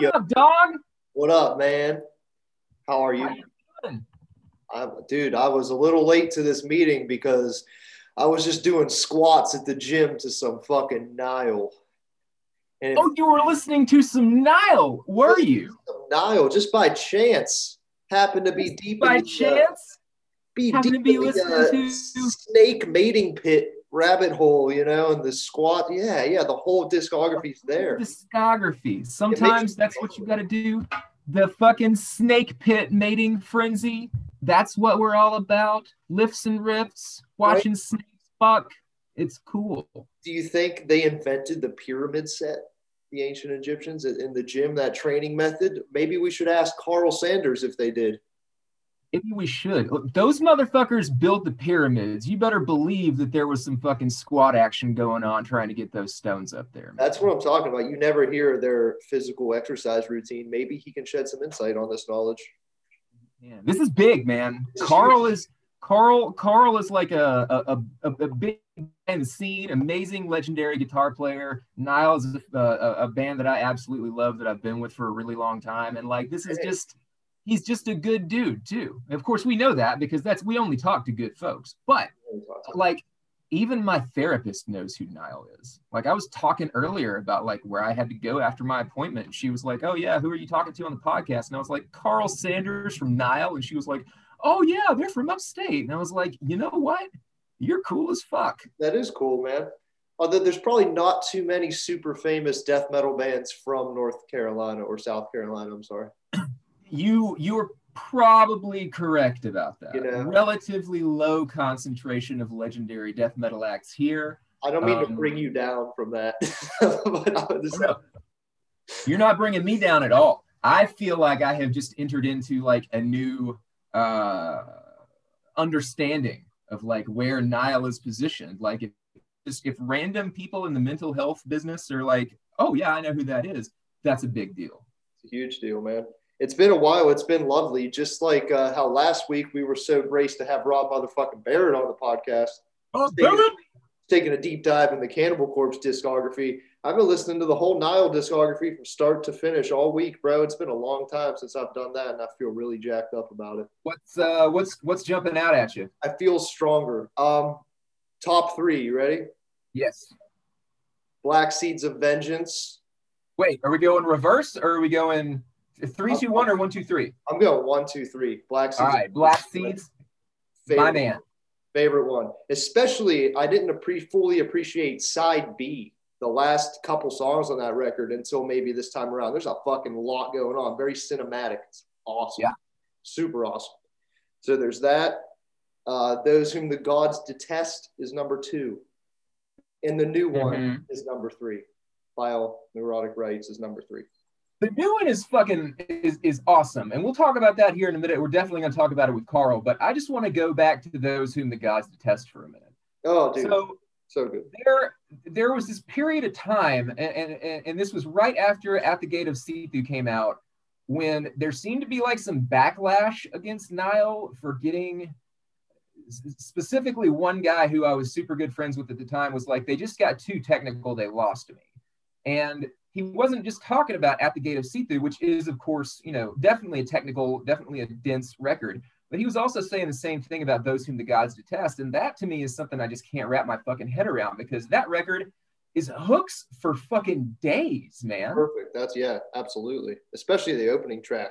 Yo, What up, dog? what up, man? How are you? How you dude, I was a little late to this meeting because I was just doing squats at the gym to some fucking Nile. And Oh, you were listening to some Nile, were you? Nile, just by chance, happened to be deep By in the, uh, chance? be happened to deep be in the, uh, to- snake mating pit rabbit hole, you know, and the squat. Yeah, yeah, the whole discography's there. Discography. Sometimes that's what you got to do. The fucking snake pit mating frenzy. That's what we're all about. Lifts and riffs, watching snakes fuck. It's cool. Do you think they invented the pyramid set, the ancient Egyptians, in the gym, that training method? Maybe we should ask Karl Sanders if they did. Maybe we should. Look, Those motherfuckers built the pyramids. You better believe that there was some fucking squat action going on trying to get those stones up there. man. That's what I'm talking about. You never hear their physical exercise routine. Maybe he can shed some insight on this knowledge. Yeah, this is big, man. This is Karl is Karl. Karl is like a a, a, a big the scene, amazing, legendary guitar player. Niles is a, a, a band that I absolutely love that I've been with for a really long time, and like this is just he's just a good dude too. Of course, we know that because that's we only talk to good folks, but like even my therapist knows who Nile is. Like I was talking earlier about like where I had to go after my appointment. And she was like, Oh yeah, who are you talking to on the podcast? And I was like, Karl Sanders from Nile. And she was like, Oh yeah, they're from upstate. And I was like, you know what? You're cool as fuck. That is cool, man. Although there's probably not too many super famous death metal bands from North Carolina or South Carolina. I'm sorry. You you're probably correct about that. You know. Relatively low concentration of legendary death metal acts here. I don't mean to Um, bring you down from that. but I was just, No. You're not bringing me down at all. I feel like I have just entered into like a new uh, understanding of like where Nile is positioned. Like if just if random people in the mental health business are like, oh yeah, I know who that is, that's a big deal. It's a huge deal, man. It's been a while. It's been lovely. Just like uh, how last week we were so graced to have Rob motherfucking Barrett on the podcast, Oh, taking a deep dive in the Cannibal Corpse discography. I've been listening to the whole Nile discography from start to finish all week, bro. It's been a long time since I've done that, and I feel really jacked up about it. What's uh what's what's jumping out at you? I feel stronger. Um, top three. You ready? Yes. Black Seeds of Vengeance. Wait, are we going reverse or are we going three, two, one, or one, two, three? I'm going one, two, three. Black Seeds. All right, Black Seeds, Favorite my man. favorite one. Especially, I didn't appre- fully appreciate side B, the last couple songs on that record until maybe this time around. There's a fucking lot going on. Very cinematic. It's awesome. Yeah. Super awesome. So there's that. Uh, Those Whom the Gods Detest is number two. And the new one Mhm. is number three. Vile Nilotic Rites is number three. The new one is fucking is, is awesome, and we'll talk about that here in a minute. We're definitely going to talk about it with Karl, but I just want to go back to those whom the gods detest for a minute. Oh, dude. So so good. there, there was this period of time, and, and and this was right after At the Gate of Sethu came out, when there seemed to be like some backlash against Nile for getting specifically one guy who I was super good friends with at the time was like, they just got too technical, they lost me. And he wasn't just talking about At the Gate of Sethu, which is, of course, you know, definitely a technical, definitely a dense record. But he was also saying the same thing about those whom the gods detest. And that to me is something I just can't wrap my fucking head around because that record is hooks for fucking days, man. Perfect. That's, yeah, absolutely. Especially the opening track.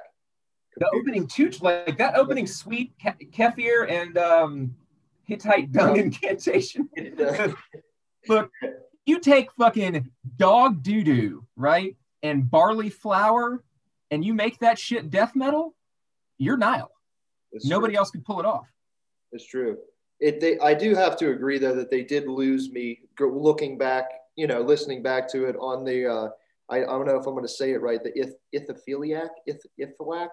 The opening two, like that opening sweet Ke- Kafir and um, Hittite dung incantation. Look, you take fucking dog doo doo, right? And barley flour, and you make that shit death metal, you're Nile. It's Nobody true. else could pull it off. It's true. It, they, I do have to agree though that they did lose me looking back, you know, listening back to it on the, uh, I, I don't know if I'm going to say it right, the Ith, Ithophiliac, Ith,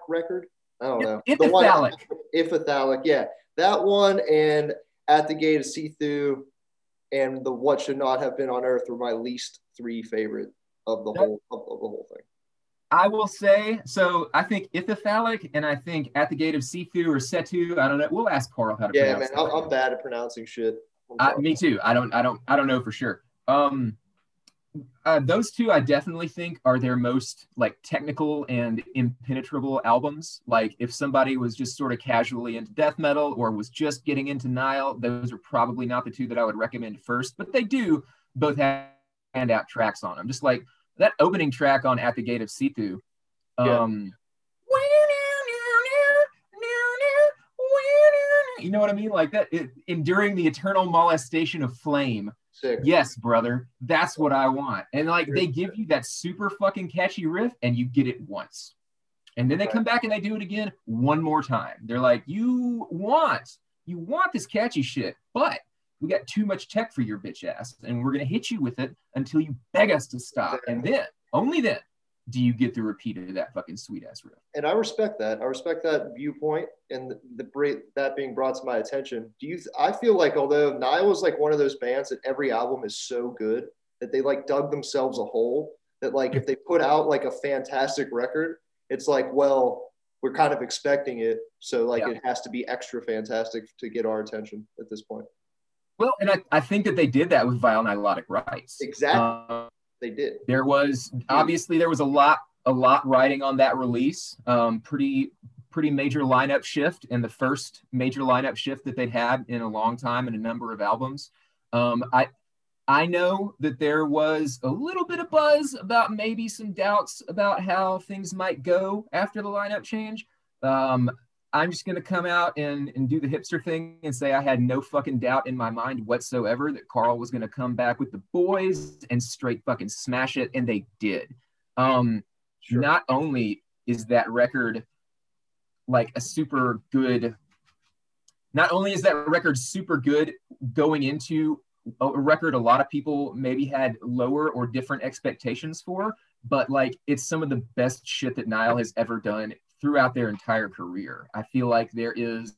record. I don't know. The one- Ithithalic. Ithithalic, yeah. That one and At the Gate of Sethu and the What Should Not Have Been on Earth were my least three favorite of the whole of, of the whole thing. I will say, so I think Ithithalic and I think At the Gate of Sifu or Setu, I don't know. We'll ask Karl how to Yeah, man, I'm. I'm bad at pronouncing shit. I'm I, sorry. me too. I don't. I don't. I don't know for sure. Um, uh, those two I definitely think are their most like technical and impenetrable albums. Like if somebody was just sort of casually into death metal or was just getting into Nile, those are probably not the two that I would recommend first. But they do both have standout tracks on them. Just like that opening track on At the Gate of Situ. Um, You know what I mean? Like that, it, enduring the eternal molestation of flame Sick. Yes, brother. That's what I want. And like they give you that super fucking catchy riff and you get it once. And then they come back and they do it again one more time. They're like, you want, you want this catchy shit, but we got too much tech for your bitch ass. And we're going to hit you with it until you beg us to stop. And then, only then, do you get the repeat of that fucking sweet ass riff? And I respect that. I respect that viewpoint and the, the that being brought to my attention. Do you? I feel like although Nile is like one of those bands that every album is so good that they like dug themselves a hole. That like if they put out like a fantastic record, it's like well we're kind of expecting it, so like yeah. it has to be extra fantastic to get our attention at this point. Well, and I, I think that they did that with Vile Nilotic Rites. Exactly. Uh, they did. There was obviously there was a lot a lot riding on that release. Um, pretty pretty major lineup shift and the first major lineup shift that they'd had in a long time in a number of albums. Um, I I know that there was a little bit of buzz about maybe some doubts about how things might go after the lineup change. Um, I'm just going to come out and, and do the hipster thing and say I had no fucking doubt in my mind whatsoever that Karl was going to come back with the boys and straight fucking smash it. And they did. Um, sure. Not only is that record like a super good, not only is that record super good going into a record a lot of people maybe had lower or different expectations for, but like it's some of the best shit that Nile has ever done throughout their entire career. I feel like there is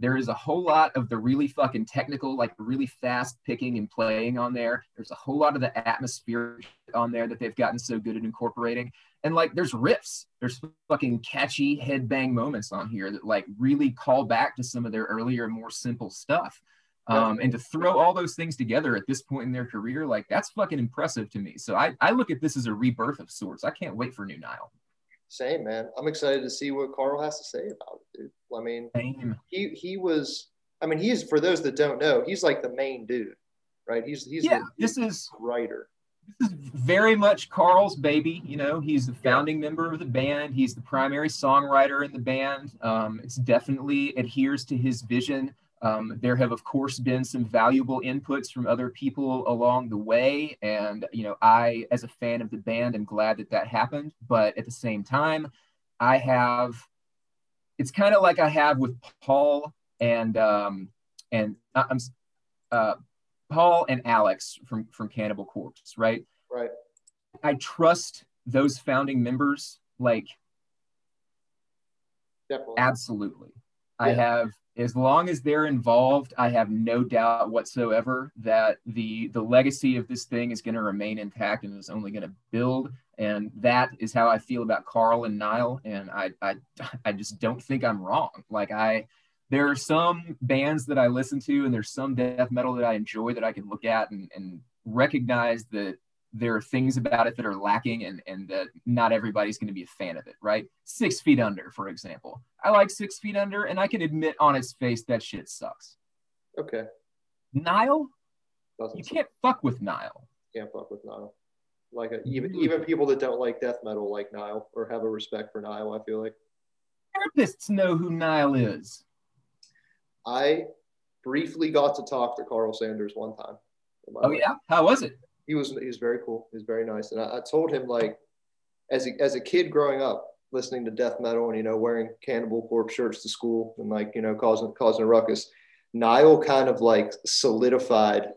there is a whole lot of the really fucking technical, like really fast picking and playing on there. There's a whole lot of the atmosphere on there that they've gotten so good at incorporating. And like there's riffs, there's fucking catchy headbang moments on here that like really call back to some of their earlier, more simple stuff. Um, and to throw all those things together at this point in their career, like that's fucking impressive to me. So I, I look at this as a rebirth of sorts. I can't wait for New Nile. Same man. I'm excited to see what Karl has to say about it, dude. I mean, Same. he he was. I mean, he's for those that don't know, he's like the main dude, right? He's he's yeah. This is writer. This is very much Karl's baby. You know, he's the founding member of the band. He's the primary songwriter in the band. Um, it's definitely adheres to his vision um, there have, of course, been some valuable inputs from other people along the way. And, you know, I, as a fan of the band, am glad that that happened. But at the same time, I have, it's kind of like I have with Paul and, um, and uh, I'm, uh, Paul and Alex from, from Cannibal Corpse, right? Right. I trust those founding members, like, Definitely. absolutely. Yeah. I have as long as they're involved, I have no doubt whatsoever that the the legacy of this thing is going to remain intact and is only going to build. And that is how I feel about Karl and Nile. And I I I just don't think I'm wrong. Like I there are some bands that I listen to and there's some death metal that I enjoy that I can look at and, and recognize that there are things about it that are lacking and, and that not everybody's going to be a fan of it, right? Six Feet Under, for example. I like Six Feet Under, and I can admit on its face that shit sucks. Okay. Nile? Doesn't you can't fuck with Nile. Can't fuck with Nile. Like a, even even people that don't like death metal like Nile or have a respect for Nile, I feel like. Therapists know who Nile is. I briefly got to talk to Karl Sanders one time. Oh life. yeah, how was it? He was he was very cool. He was very nice, and I, I told him like, as a, as a kid growing up, listening to death metal and you know wearing Cannibal Corpse shirts to school and like you know causing causing a ruckus. Nile kind of like solidified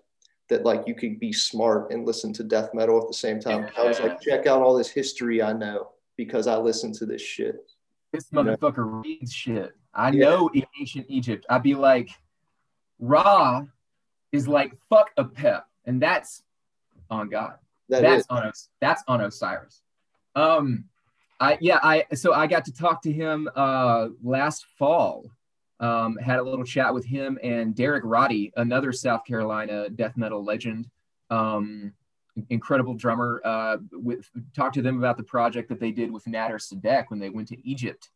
that like you could be smart and listen to death metal at the same time. I was like, check out all this history I know because I listen to this shit. This motherfucker know? reads shit. I yeah. know ancient Egypt. I'd be like, Ra is like fuck Apep, and that's on God. That that's is. on that's on Osiris. Um, I yeah I so I got to talk to him uh last fall. Um, had a little chat with him and Derek Roddy, another South Carolina death metal legend. Um, incredible drummer. Uh, with talked to them about the project that they did with Nader Sadek when they went to Egypt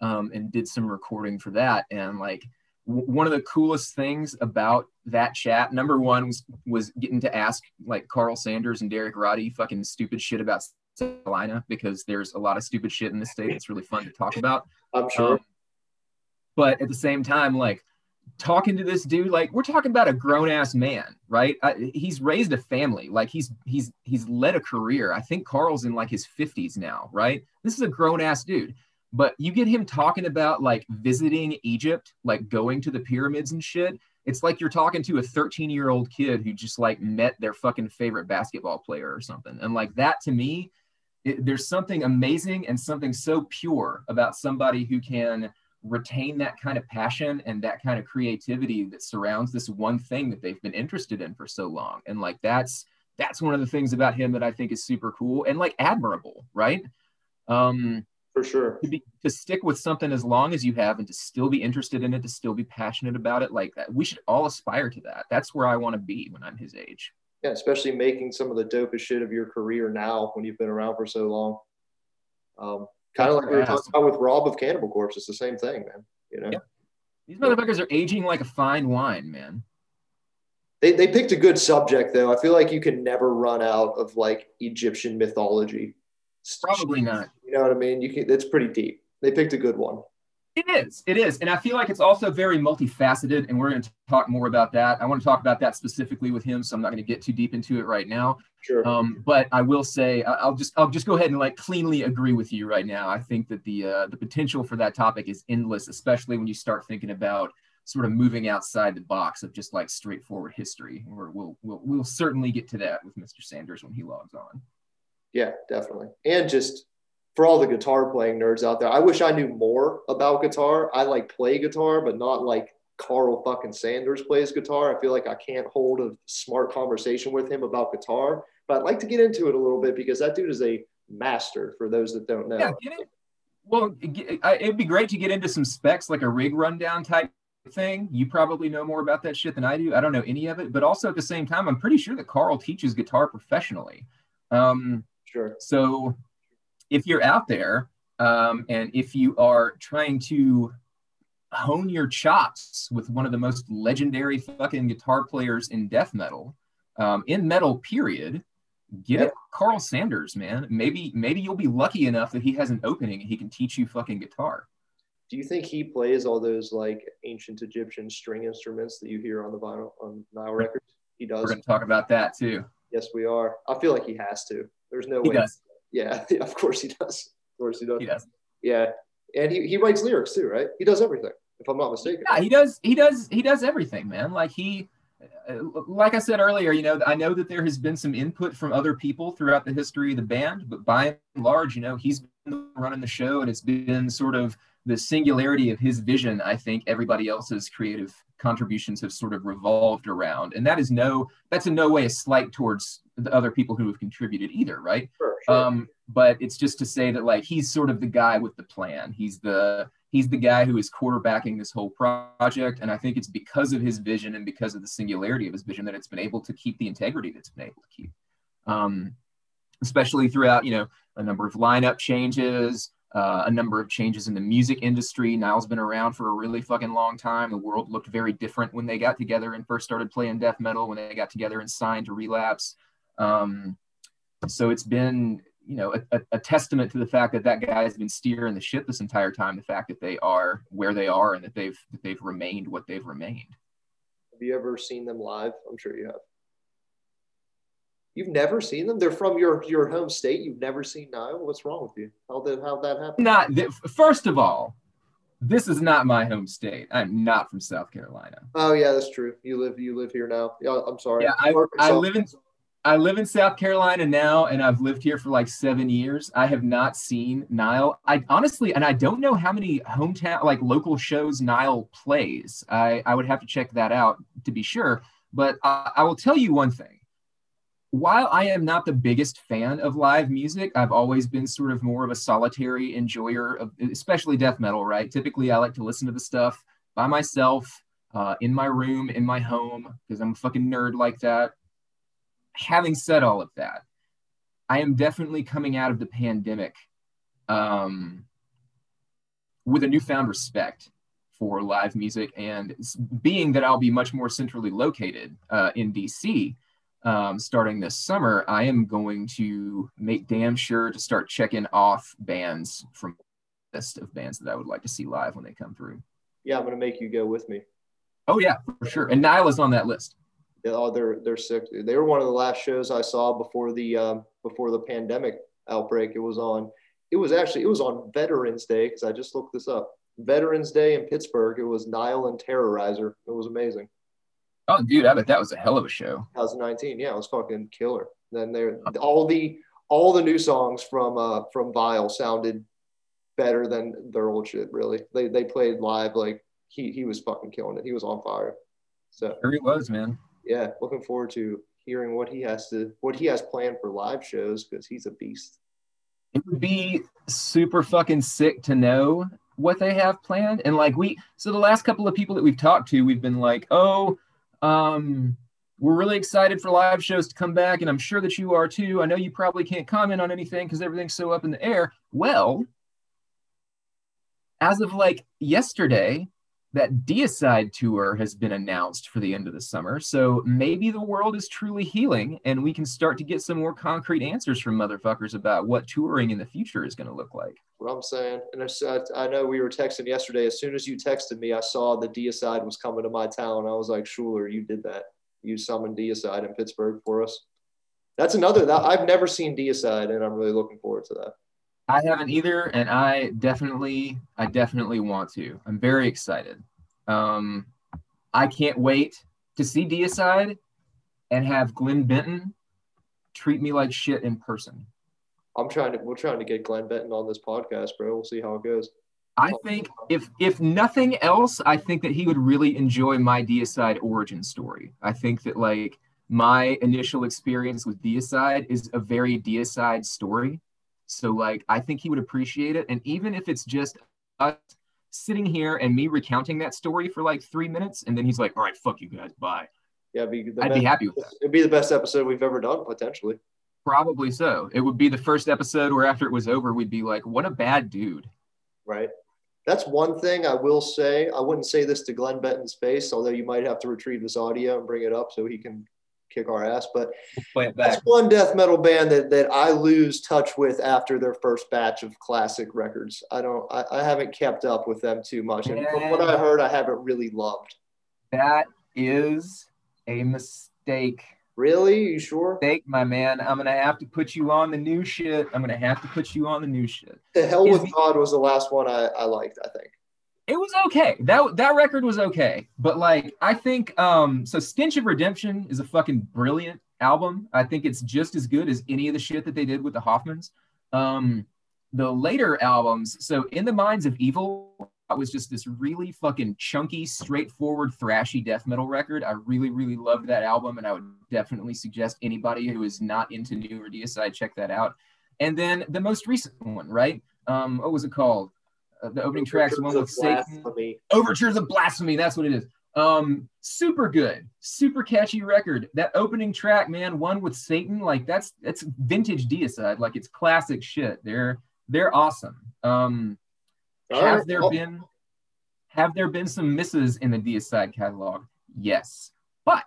um, and did some recording for that. And like one of the coolest things about that chat, number one was, was getting to ask like Karl Sanders and Derek Roddy fucking stupid shit about Carolina because there's a lot of stupid shit in the state. It's really fun to talk about. I'm sure. Um, but at the same time, like talking to this dude, like we're talking about a grown ass man, right? I, he's raised a family, like he's he's he's led a career. I think Karl's in like his 50s now, right? This is a grown ass dude. But you get him talking about like visiting Egypt, like going to the pyramids and shit. It's like you're talking to a 13 year old kid who just like met their fucking favorite basketball player or something. And like that to me it, there's something amazing and something so pure about somebody who can retain that kind of passion and that kind of creativity that surrounds this one thing that they've been interested in for so long and like that's that's one of the things about him that i think is super cool and like admirable right um for sure to, be, to stick with something as long as you have and to still be interested in it to still be passionate about it like that we should all aspire to that that's where i want to be when i'm his age yeah, especially making some of the dopest shit of your career now when you've been around for so long. Um, kind of like we were talking about with Rob of Cannibal Corpse. It's the same thing, man. You know, yeah. these motherfuckers are aging like a fine wine, man. They, they picked a good subject though. I feel like you can never run out of like Egyptian mythology. Probably not. You know what I mean? You can. It's pretty deep. They picked a good one. It is. It is. And I feel like it's also very multifaceted. And we're going to talk more about that. I want to talk about that specifically with him. So I'm not going to get too deep into it right now. Sure. Um, but I will say, I'll just, I'll just go ahead and like cleanly agree with you right now. I think that the, uh, the potential for that topic is endless, especially when you start thinking about sort of moving outside the box of just like straightforward history. Or we'll, we'll, we'll certainly get to that with Mr. Sanders when he logs on. Yeah, definitely. And just for all the guitar playing nerds out there, I wish I knew more about guitar. I like play guitar, but not like Karl fucking Sanders plays guitar. I feel like I can't hold a smart conversation with him about guitar, but I'd like to get into it a little bit because that dude is a master for those that don't know. Yeah, it. Well, it'd be great to get into some specs, like a rig rundown type thing. You probably know more about that shit than I do. I don't know any of it, but also at the same time, I'm pretty sure that Karl teaches guitar professionally. Um, sure. So if you're out there um, and if you are trying to hone your chops with one of the most legendary fucking guitar players in death metal, um, in metal period, get yep. it Karl Sanders, man. Maybe maybe you'll be lucky enough that he has an opening and he can teach you fucking guitar. Do you think he plays all those like ancient Egyptian string instruments that you hear on the vinyl on Nile records? He does. We're gonna talk about that too. Yes, we are. I feel like he has to. There's no he way. Does. Yeah, of course he does. Of course he does. He does. Yeah, and he, he writes lyrics too, right? He does everything, if I'm not mistaken. Yeah, he does. He does. He does everything, man. Like he, uh, like I said earlier, you know, I know that there has been some input from other people throughout the history of the band, but by and large, you know, he's been running the show, and it's been sort of the singularity of his vision. I think everybody else's creative contributions have sort of revolved around, and that is no, that's in no way a slight towards the other people who have contributed either, right? Sure, sure. Um, but it's just to say that like he's sort of the guy with the plan. He's the he's the guy who is quarterbacking this whole project, and I think it's because of his vision and because of the singularity of his vision that it's been able to keep the integrity that's been able to keep. Um, especially throughout, you know, a number of lineup changes, uh, a number of changes in the music industry. Nile's been around for a really fucking long time. The world looked very different when they got together and first started playing death metal, when they got together and signed to Relapse. Um, so it's been, you know, a, a, testament to the fact that that guy has been steering the ship this entire time. The fact that they are where they are and that they've that they've remained what they've remained. Have you ever seen them live? I'm sure you have. You've never seen them? They're from your your home state. You've never seen Nile. What's wrong with you? How did how that happen? Not first of all, this is not my home state. I'm not from South Carolina. Oh yeah, that's true. You live you live here now. Yeah, I'm sorry. Yeah, I, I live in I live in South Carolina now, and I've lived here for like seven years. I have not seen Nile. I honestly, and I don't know how many hometown, like local shows Nile plays. I, I would have to check that out to be sure. But I, I will tell you one thing. While I am not the biggest fan of live music, I've always been sort of more of a solitary enjoyer of, especially death metal. Right? Typically, I like to listen to the stuff by myself, uh, in my room, in my home, because I'm a fucking nerd like that having said all of that, I am definitely coming out of the pandemic um, with a newfound respect for live music. And being that I'll be much more centrally located uh, in DC um, starting this summer, I am going to make damn sure to start checking off bands from list of bands that I would like to see live when they come through. Yeah, I'm going to make you go with me. Oh yeah, for sure. And Nile is on that list. Yeah, oh, they're they're sick. They were one of the last shows I saw before the um, before the pandemic outbreak. It was on. It was actually it was on Veterans Day because I just looked this up. Veterans Day in Pittsburgh. It was Nile and Terrorizer. It was amazing. Oh, dude, I bet that was a hell of a show. 2019. Yeah, it was fucking killer. Then there, all the all the new songs from uh from Vile sounded better than their old shit. Really, they they played live like he he was fucking killing it. He was on fire. So sure he was, man yeah, looking forward to hearing what he has to what he has planned for live shows because he's a beast. It would be super fucking sick to know what they have planned. And like we so the last couple of people that we've talked to, we've been like, oh, um, we're really excited for live shows to come back, and I'm sure that you are too. I know you probably can't comment on anything because everything's so up in the air. Well, as of like yesterday, that Deicide tour has been announced for the end of the summer. So maybe the world is truly healing and we can start to get some more concrete answers from motherfuckers about what touring in the future is going to look like. What I'm saying, and uh, I, know we were texting yesterday. As soon as you texted me, I saw the Deicide was coming to my town. I was like, Schuler, you did that. You summoned Deicide in Pittsburgh for us. That's another that I've never seen Deicide, and I'm really looking forward to that. I haven't either, and I definitely, I definitely want to. I'm very excited. Um, I can't wait to see Deicide and have Glenn Benton treat me like shit in person. I'm trying to, we're trying to get Glenn Benton on this podcast, bro. We'll see how it goes. I think if if nothing else, I think that he would really enjoy my Deicide origin story. I think that like my initial experience with Deicide is a very Deicide story. So like I think he would appreciate it. And even if it's just us sitting here and me recounting that story for like three minutes, and then he's like, "All right, fuck you guys, bye." Yeah, be I'd best, be happy with that. It'd be the best episode we've ever done, potentially. Probably so. It would be the first episode where after it was over, we'd be like, "What a bad dude." Right. That's one thing I will say. I wouldn't say this to Glenn Benton's face, although you might have to retrieve this audio and bring it up so he can kick our ass. But that's one death metal band that, that I lose touch with after their first batch of classic records. I don't I, I haven't kept up with them too much. And from what I heard, I haven't really loved. That is a mistake. Really? You sure? Mistake, my man. I'm gonna have to put you on the new shit. I'm gonna have to put you on the new shit. The Hell with God was the last one I, I liked, I think it was okay. That that record was okay, but like I think um so Stench of Redemption is a fucking brilliant album. I think it's just as good as any of the shit that they did with the Hoffmans. Um the later albums, so In the Minds of Evil was just this really fucking chunky, straightforward, thrashy death metal record. I really, really loved that album, and I would definitely suggest anybody who is not into new or Deicide check that out. And then the most recent one, right? Um, what was it called? The opening tracks, one with Satan. Overtures of Blasphemy. That's what it is. Um, super good, super catchy record. That opening track, man, one with Satan, like that's that's vintage Deicide, like it's classic shit. They're they're awesome. Um, have there been have there been some misses in the Deicide catalog? Yes, but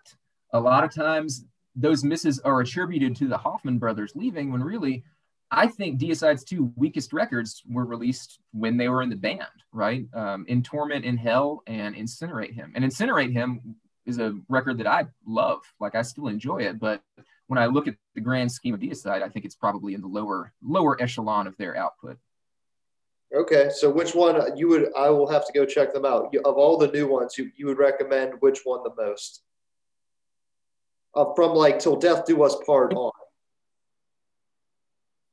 a lot of times those misses are attributed to the Hoffman brothers leaving when really I think Deicide's two weakest records were released when they were in the band, right? Um, in Torment in Hell and Insineratehymn. And Insineratehymn is a record that I love. Like I still enjoy it, but when I look at the grand scheme of Deicide, I think it's probably in the lower lower echelon of their output. Okay, so which one you would? I will have to go check them out. Of all the new ones, you, you would recommend which one the most? Uh, from like till death do us part on.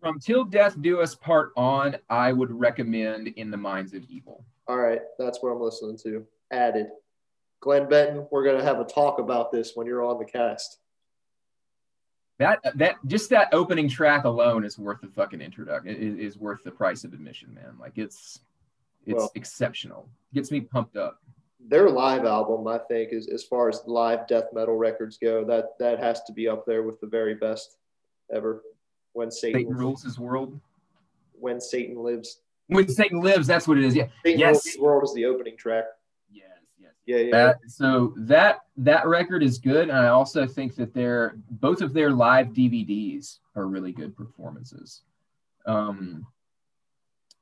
From Till Death Do Us Part on, I would recommend In the Minds of Evil. All right, that's what I'm listening to. Added. Glenn Benton, we're gonna have a talk about this when you're on the cast. That that just that opening track alone is worth the fucking introduction. Is, is worth the price of admission, man. Like it's it's well, exceptional. Gets me pumped up. their live album, I think, is as far as live death metal records go, that that has to be up there with the very best ever. When Satan, Satan rules his world. when Satan lives, When Satan lives, that's what it is. Yeah. Satan Yes. rules his world is the opening track. Yes. Yes. Yeah, yeah. That so that that record is good, and I also think that their both of their live DVDs are really good performances. Um,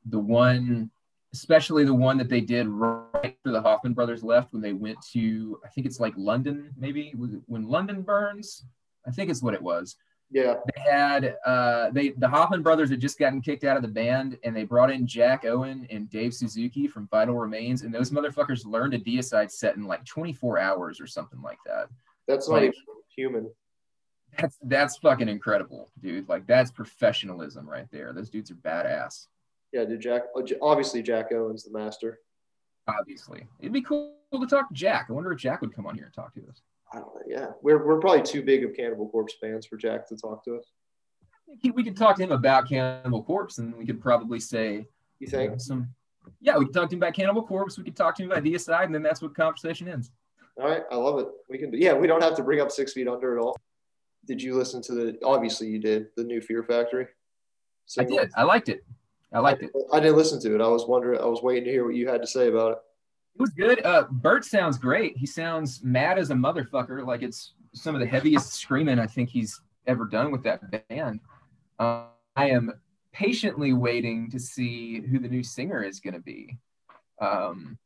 the one, especially the one that they did right after the Hoffman brothers left when they went to, I think it's like London, maybe when London burns. I think it's what it was. Yeah. They had uh, they the Hoffman brothers had just gotten kicked out of the band, and they brought in Jack Owen and Dave Suzuki from Vital Remains, and those motherfuckers learned a deicide set in like 24 hours or something like that. That's not Like- even human. That's that's fucking incredible, dude. Like that's professionalism right there. Those dudes are badass. Yeah, dude. Jack. oh, Obviously, Jack Owen's the master. Obviously, it'd be cool to talk to Jack. I wonder if Jack would come on here and talk to us. I don't know. Yeah, we're we're probably too big of Cannibal Corpse fans for Jack to talk to us. We could talk to him about Cannibal Corpse, and we could probably say You you think? know, some. Yeah, we could talk to him about Cannibal Corpse. We could talk to him about Deicide, and then that's what conversation ends. All right, I love it. We can. Yeah, we don't have to bring up Six Feet Under at all. Did you listen to the? Obviously, you did the new Fear Factory. I did. I liked it. I liked it. I didn't listen to it. I was wondering. I was waiting to hear what you had to say about it. It was good. Uh, Bert sounds great. He sounds mad as a motherfucker. Like it's some of the heaviest screaming I think he's ever done with that band. Uh, I am patiently waiting to see who the new singer is going to be. Um,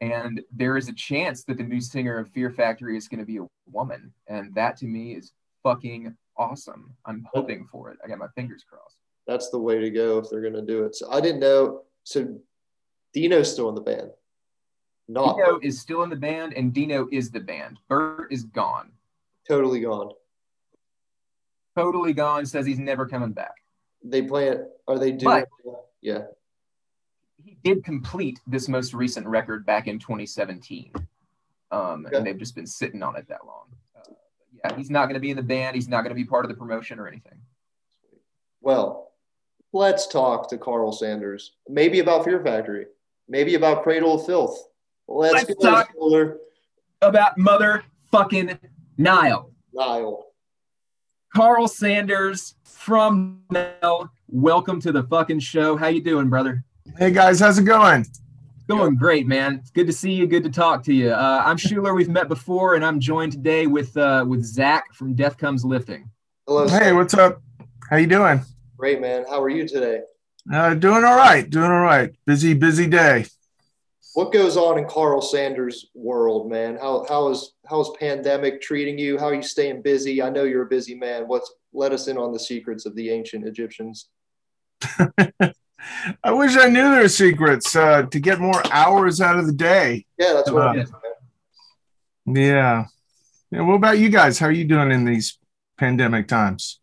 and there is a chance that the new singer of Fear Factory is going to be a woman. And that to me is fucking awesome. I'm hoping for it. I got my fingers crossed. That's the way to go if they're gonna do it. So I didn't know. So Dino's still in the band. Not Dino is still in the band, and Dino is the band. Bert is gone. totally gone. totally gone. Says he's never coming back. They play it. Are they doing? yeah. He did complete this most recent record back in 2017, um, Okay. and they've just been sitting on it that long. Uh, yeah, he's not going to be in the band. He's not going to be part of the promotion or anything. Well, let's talk to Karl Sanders. Maybe about Fear Factory. Maybe about Cradle of Filth. Let's, Let's talk- Fuller. About motherfucking Nile. Niall. Karl Sanders from Nile. Welcome to the fucking show. How you doing, brother? Hey guys, how's it going? Going great, man. It's good to see you. Good to talk to you. Uh, I'm Schuler. We've met before, and I'm joined today with uh, with Zach from Death Comes Lifting. Hello. Hey, sir. what's up? How you doing? Great man. How are you today? Uh, doing all right. Doing all right. Busy, busy day. What goes on in Karl Sanders' world, man? How how is how's pandemic treating you? How are you staying busy? I know you're a busy man. What's let us in on the secrets of the ancient Egyptians? I wish I knew their secrets uh, to get more hours out of the day. Yeah, that's what Uh, I'm man. Yeah. yeah. What about you guys? How are you doing in these pandemic times?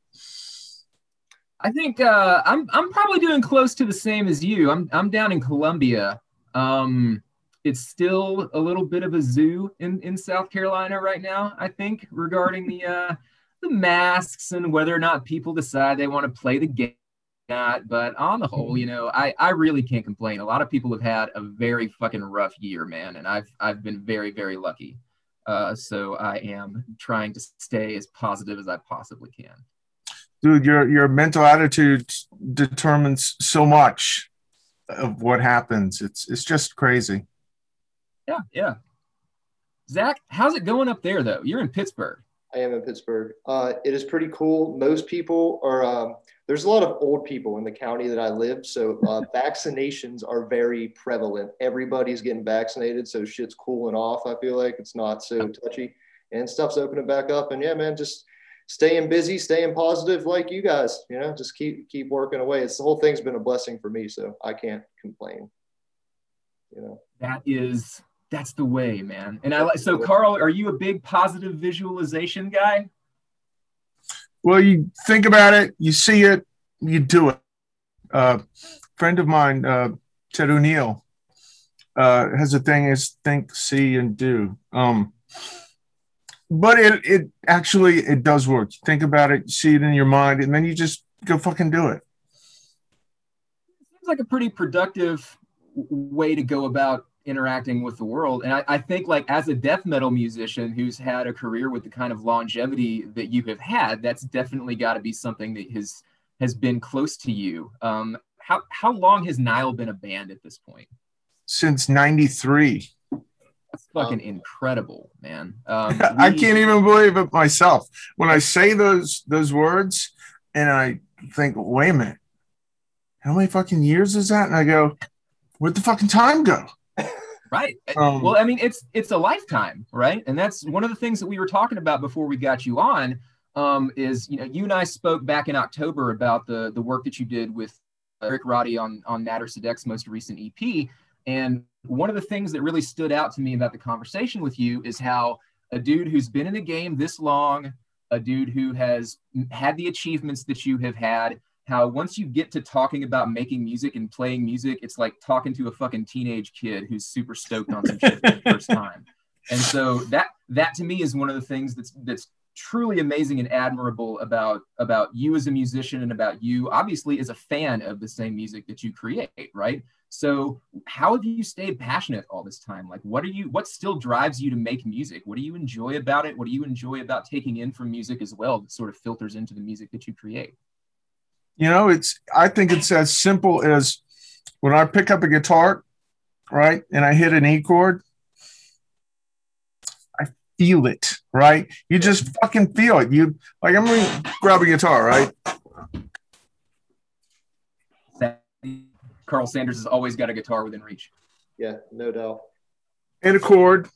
I think uh, I'm I'm probably doing close to the same as you. I'm I'm down in Columbia. Um, it's still a little bit of a zoo in, in South Carolina right now. I think regarding the uh, the masks and whether or not people decide they want to play the game. Not, but on the whole, you know, I, I really can't complain. A lot of people have had a very fucking rough year, man, and I've I've been very very lucky. Uh, so I am trying to stay as positive as I possibly can. Dude, your your mental attitude determines so much of what happens. It's it's just crazy. Yeah, yeah. Zach, how's it going up there though? You're in Pittsburgh. I am in Pittsburgh. Uh, it is pretty cool. Most people are. Um, there's a lot of old people in the county that I live, so uh, vaccinations are very prevalent. Everybody's getting vaccinated, so shit's cooling off. I feel like it's not so touchy, and stuff's opening back up. And yeah, man, just staying busy, staying positive, like you guys. You know, just keep keep working away. It's the whole thing's been a blessing for me, so I can't complain. You know. That is that's the way, man. And I like so Karl, are you a big positive visualization guy? Well, you think about it, you see it, you do it. Uh, friend of mine, uh, Ted O'Neill, uh, has a thing is think, see, and do. Um, but it it actually it does work. You think about it, you see it in your mind, and then you just go fucking do it. Seems like a pretty productive way to go about interacting with the world. And I, I, think like as a death metal musician who's had a career with the kind of longevity that you have had, that's definitely got to be something that has has been close to you. Um, how how long has Nile been a band at this point? Since '93. That's fucking incredible, man. Um, I can't even believe it myself when I say those those words, and I think, wait a minute, how many fucking years is that? And I go, where'd the fucking time go? Right. Um, well, I mean, it's it's a lifetime, right? And that's one of the things that we were talking about before we got you on. Um, is you know you and I spoke back in October about the the work that you did with Derek Roddy on on Nader Sadek's most recent EP, and one of the things that really stood out to me about the conversation with you is how a dude who's been in the game this long, a dude who has had the achievements that you have had, how once you get to talking about making music and playing music, it's like talking to a fucking teenage kid who's super stoked on some shit for the first time. And so that that to me is one of the things that's that's truly amazing and admirable about about you as a musician and about you obviously as a fan of the same music that you create, right? So how have you stayed passionate all this time? Like what are you what still drives you to make music? What do you enjoy about it? What do you enjoy about taking in from music as well that sort of filters into the music that you create? You know, it's I think it's as simple as when I pick up a guitar, right, and I hit an E chord, I feel it, right? You just fucking feel it. You like I'm gonna grab a guitar, right? Karl Sanders has always got a guitar within reach. Yeah, no doubt. And a chord.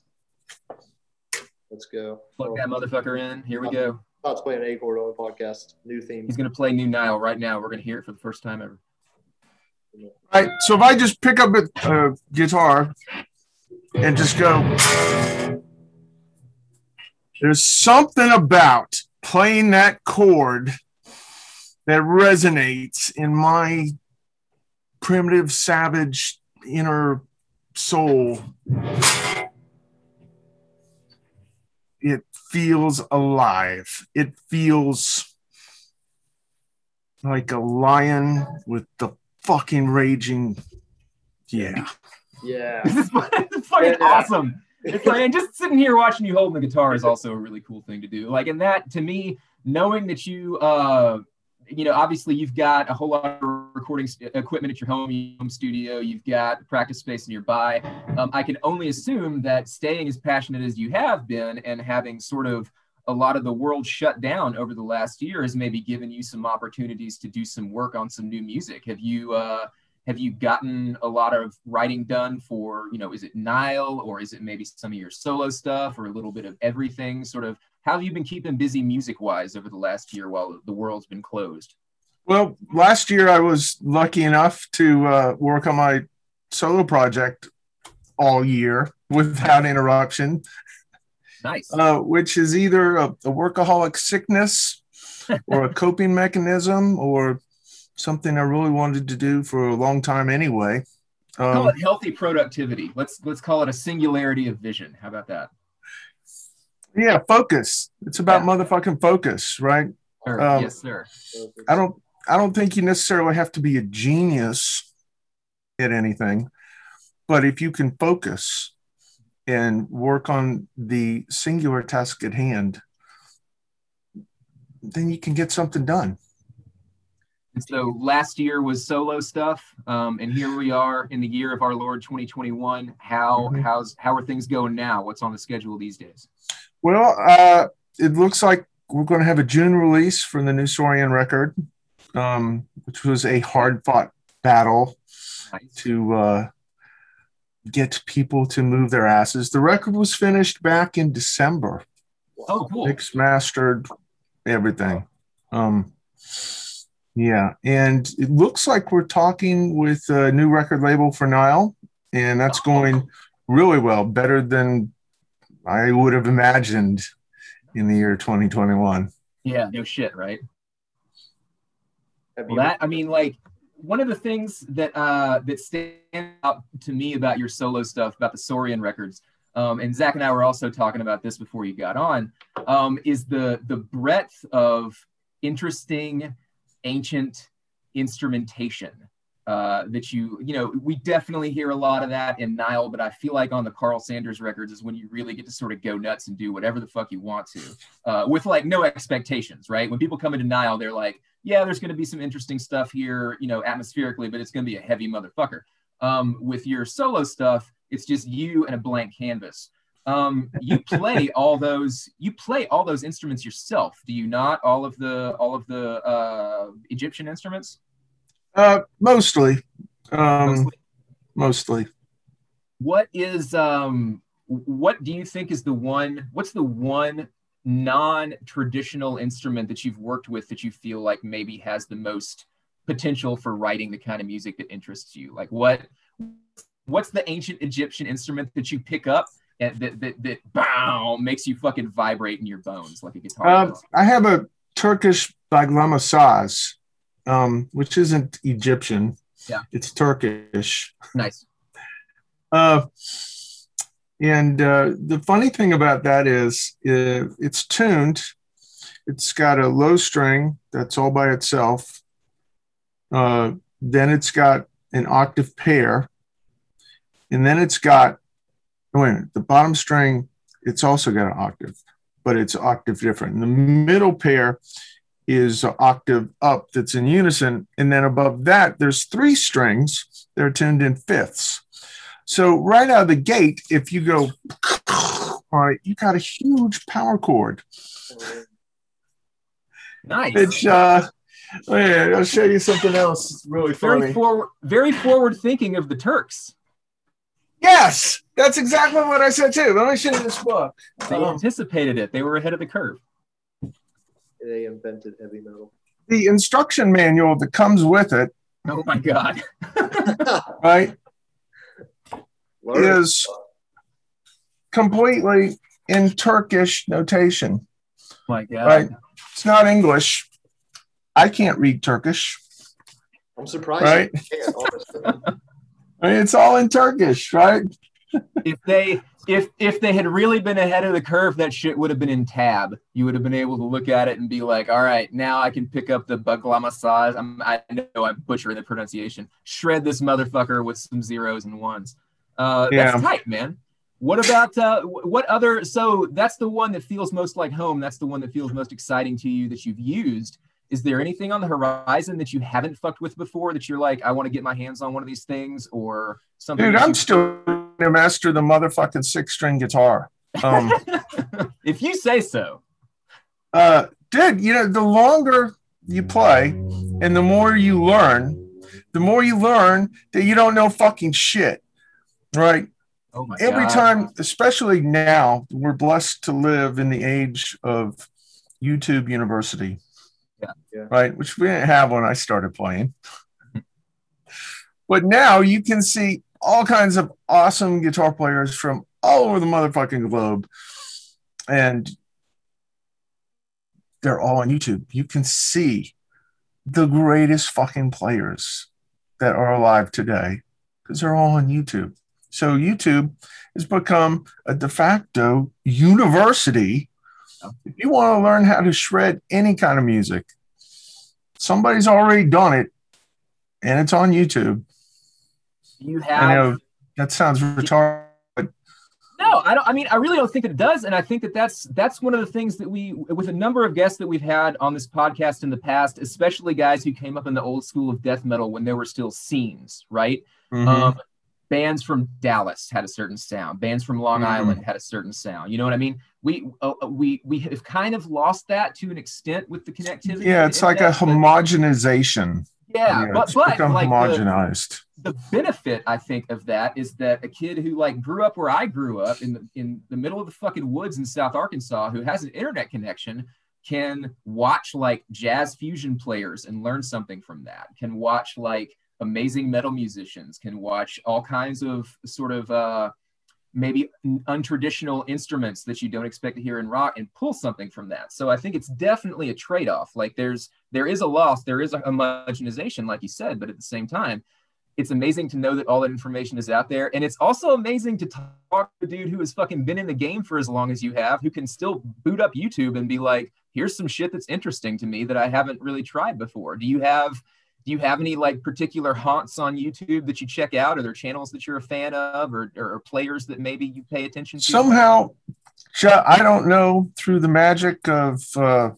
Let's go. Plug that motherfucker in. Here we go about to play an A chord on the podcast. New theme. He's going to play New Nile right now. We're going to hear it for the first time ever. All right. So if I just pick up a uh, guitar and just go, there's something about playing that chord that resonates in my primitive, savage inner soul. It feels alive. It feels like a lion with the fucking raging. Yeah. Yeah. this is fucking yeah. awesome. It's like, and just sitting here watching you holding the guitar is also a really cool thing to do. Like, and that to me, knowing that you, uh, you know, obviously you've got a whole lot of recording equipment at your home, home studio. You've got practice space nearby. Um, I can only assume that staying as passionate as you have been and having sort of a lot of the world shut down over the last year has maybe given you some opportunities to do some work on some new music. Have you uh, have you gotten a lot of writing done for you know is it Nile or is it maybe some of your solo stuff or a little bit of everything? Sort of how have you been keeping busy music wise over the last year while the world's been closed? Well, last year I was lucky enough to uh, work on my solo project all year without interruption. Nice. Uh, which is either a, a workaholic sickness or a coping mechanism or something I really wanted to do for a long time anyway. Um, call it healthy productivity. Let's let's call it a singularity of vision. How about that? Yeah, focus. It's about yeah. motherfucking focus, right? Sure. Um, yes, sir. I don't I don't think you necessarily have to be a genius at anything, but if you can focus and work on the singular task at hand, then you can get something done. And so last year was solo stuff, um, and here we are in the year of our Lord 2021. How mm-hmm. how's how are things going now? What's on the schedule these days? Well, uh, it looks like we're going to have a June release from the new Saurian record um, which was a hard fought battle nice. to uh, get people to move their asses. The record was finished back in December. Oh, cool. Mixed, mastered, everything. Um, yeah, and it looks like we're talking with a new record label for Nile, and that's going really well, better than I would have imagined in the year 2021. Yeah, no shit, right? well, that I mean, like one of the things that uh, that stand out to me about your solo stuff, about the Saurian records, um, and Zach and I were also talking about this before you got on, um, is the the breadth of interesting ancient instrumentation uh, that you you know we definitely hear a lot of that in Nile, but I feel like on the Karl Sanders records is when you really get to sort of go nuts and do whatever the fuck you want to, uh, with like no expectations, right? When people come into Nile, they're like, yeah, there's going to be some interesting stuff here, you know, atmospherically, but it's going to be a heavy motherfucker. Um, with your solo stuff, it's just you and a blank canvas. Um, you play all those you play all those instruments yourself, do you not? All of the all of the uh, Egyptian instruments. Uh, mostly. Um, mostly. mostly. What is um? What do you think is the one? What's the one non-traditional instrument that you've worked with that you feel like maybe has the most potential for writing the kind of music that interests you? Like what? What's the ancient Egyptian instrument that you pick up that that that bow makes you fucking vibrate in your bones like a guitar? Um, I have a Turkish baglama saz um, which isn't Egyptian. Yeah, it's Turkish. Nice. Uh, and uh, the funny thing about that is uh, it's tuned. It's got a low string that's all by itself. Uh, then it's got an octave pair. And then it's got, wait a minute, the bottom string, it's also got an octave, but it's octave different. And the middle pair is an octave up that's in unison. And then above that, there's three strings that are tuned in fifths. So right out of the gate, if you go, all right, you got a huge power chord. Nice. It's uh yeah, I'll show you something else. Really funny. Very forward, very forward thinking of the Turks. Yes, that's exactly what I said too. Let me show you this book. They um, anticipated it. They were ahead of the curve they invented heavy metal. The instruction manual that comes with it. Oh my god! right, is completely in Turkish notation. My God! Right, it's not English. I can't read Turkish. I'm surprised. Right? I mean, it's all in Turkish, right? If they if if they had really been ahead of the curve, that shit would have been in tab. You would have been able to look at it and be like, all right, now I can pick up the baglama size. I'm, I know I'm butchering the pronunciation. Shred this motherfucker with some zeros and ones. Uh, yeah. That's tight, man. What about uh, what other? So that's the one that feels most like home. That's the one that feels most exciting to you that you've used. Is there anything on the horizon that you haven't fucked with before that you're like, I want to get my hands on one of these things or something? Dude, I'm still to master the motherfucking six string guitar. Um, if you say so. Uh, dude, you know, the longer you play and the more you learn, the more you learn that you don't know fucking shit. Right? Oh my Every God. time, especially now, we're blessed to live in the age of YouTube University. Yeah. yeah. Right. Which we didn't have when I started playing. but now you can see all kinds of awesome guitar players from all over the motherfucking globe. And they're all on YouTube. You can see the greatest fucking players that are alive today because they're all on YouTube. So YouTube has become a de facto university. If you want to learn how to shred any kind of music, somebody's already done it and it's on YouTube you have. I know that sounds retarded. No, I don't. I mean, I really don't think that it does, and I think that that's that's one of the things that we, with a number of guests that we've had on this podcast in the past, especially guys who came up in the old school of death metal when there were still scenes, right? Mm-hmm. Um, bands from Dallas had a certain sound. Bands from Long mm-hmm. Island had a certain sound. You know what I mean? We uh, uh we we have kind of lost that to an extent with the connectivity. Yeah, it's like a homogenization. Yeah, but, but like homogenized. The, the, benefit I think of that is that a kid who like grew up where I grew up in the in the middle of the fucking woods in South Arkansas who has an internet connection can watch like jazz fusion players and learn something from that. Can watch like amazing metal musicians. Can watch all kinds of sort of uh maybe untraditional instruments that you don't expect to hear in rock and pull something from that. So I think it's definitely a trade-off. Like there's there is a loss, there is a homogenization, like you said, but at the same time, it's amazing to know that all that information is out there. And it's also amazing to talk to a dude who has fucking been in the game for as long as you have, who can still boot up YouTube and be like, here's some shit that's interesting to me that I haven't really tried before. Do you have do you have any like particular haunts on YouTube that you check out? Are there channels that you're a fan of, or, or players that maybe you pay attention to? Somehow, I don't know through the magic of uh,